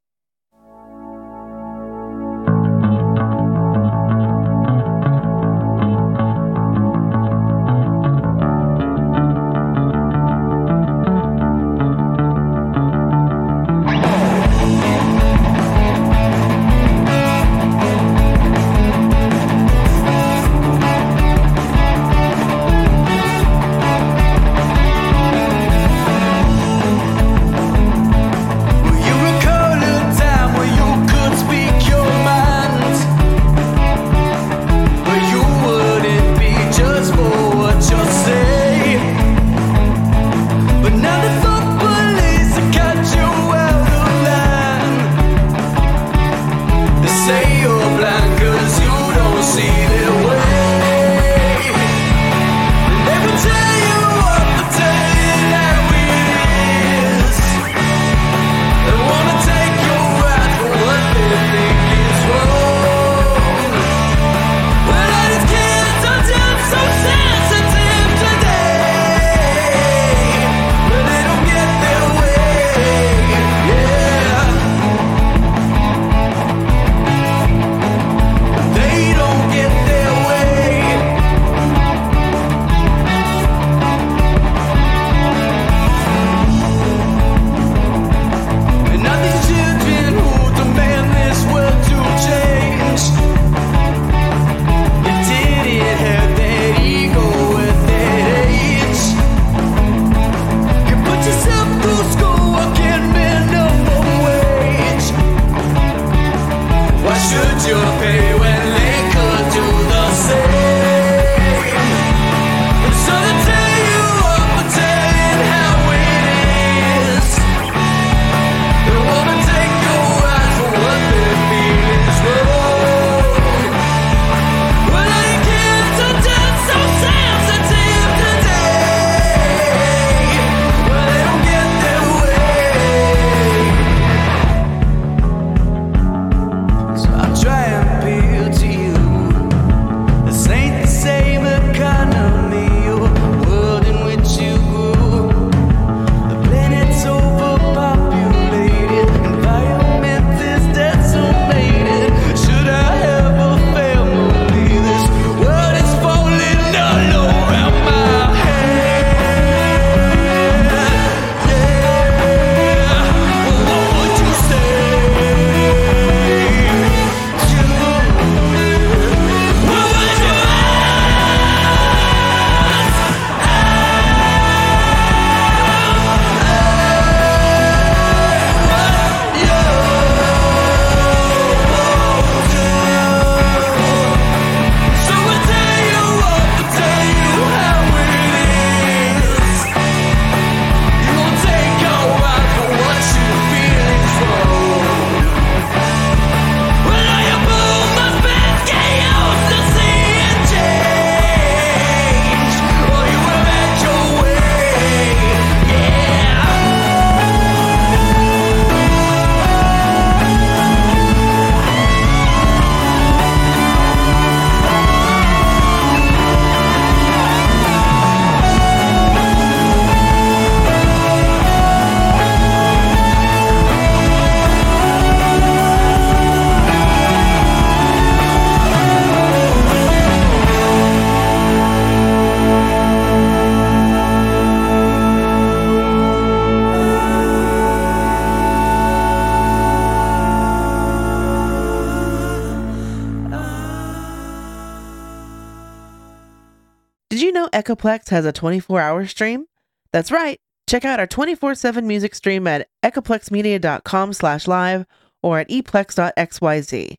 Echoplex has a 24 hour stream? That's right. Check out our 24 7 music stream at echoplexmedia.com slash live or at eplex.xyz.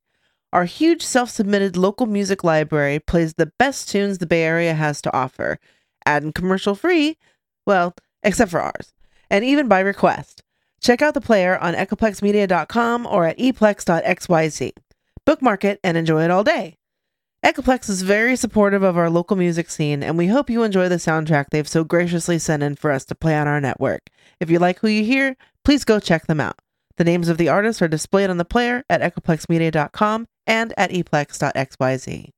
Our huge self submitted local music library plays the best tunes the Bay Area has to offer, and commercial free, well, except for ours, and even by request. Check out the player on echoplexmedia.com or at eplex.xyz. Bookmark it and enjoy it all day. Echoplex is very supportive of our local music scene, and we hope you enjoy the soundtrack they've so graciously sent in for us to play on our network. If you like who you hear, please go check them out. The names of the artists are displayed on the player at echoplexmedia.com and at eplex.xyz.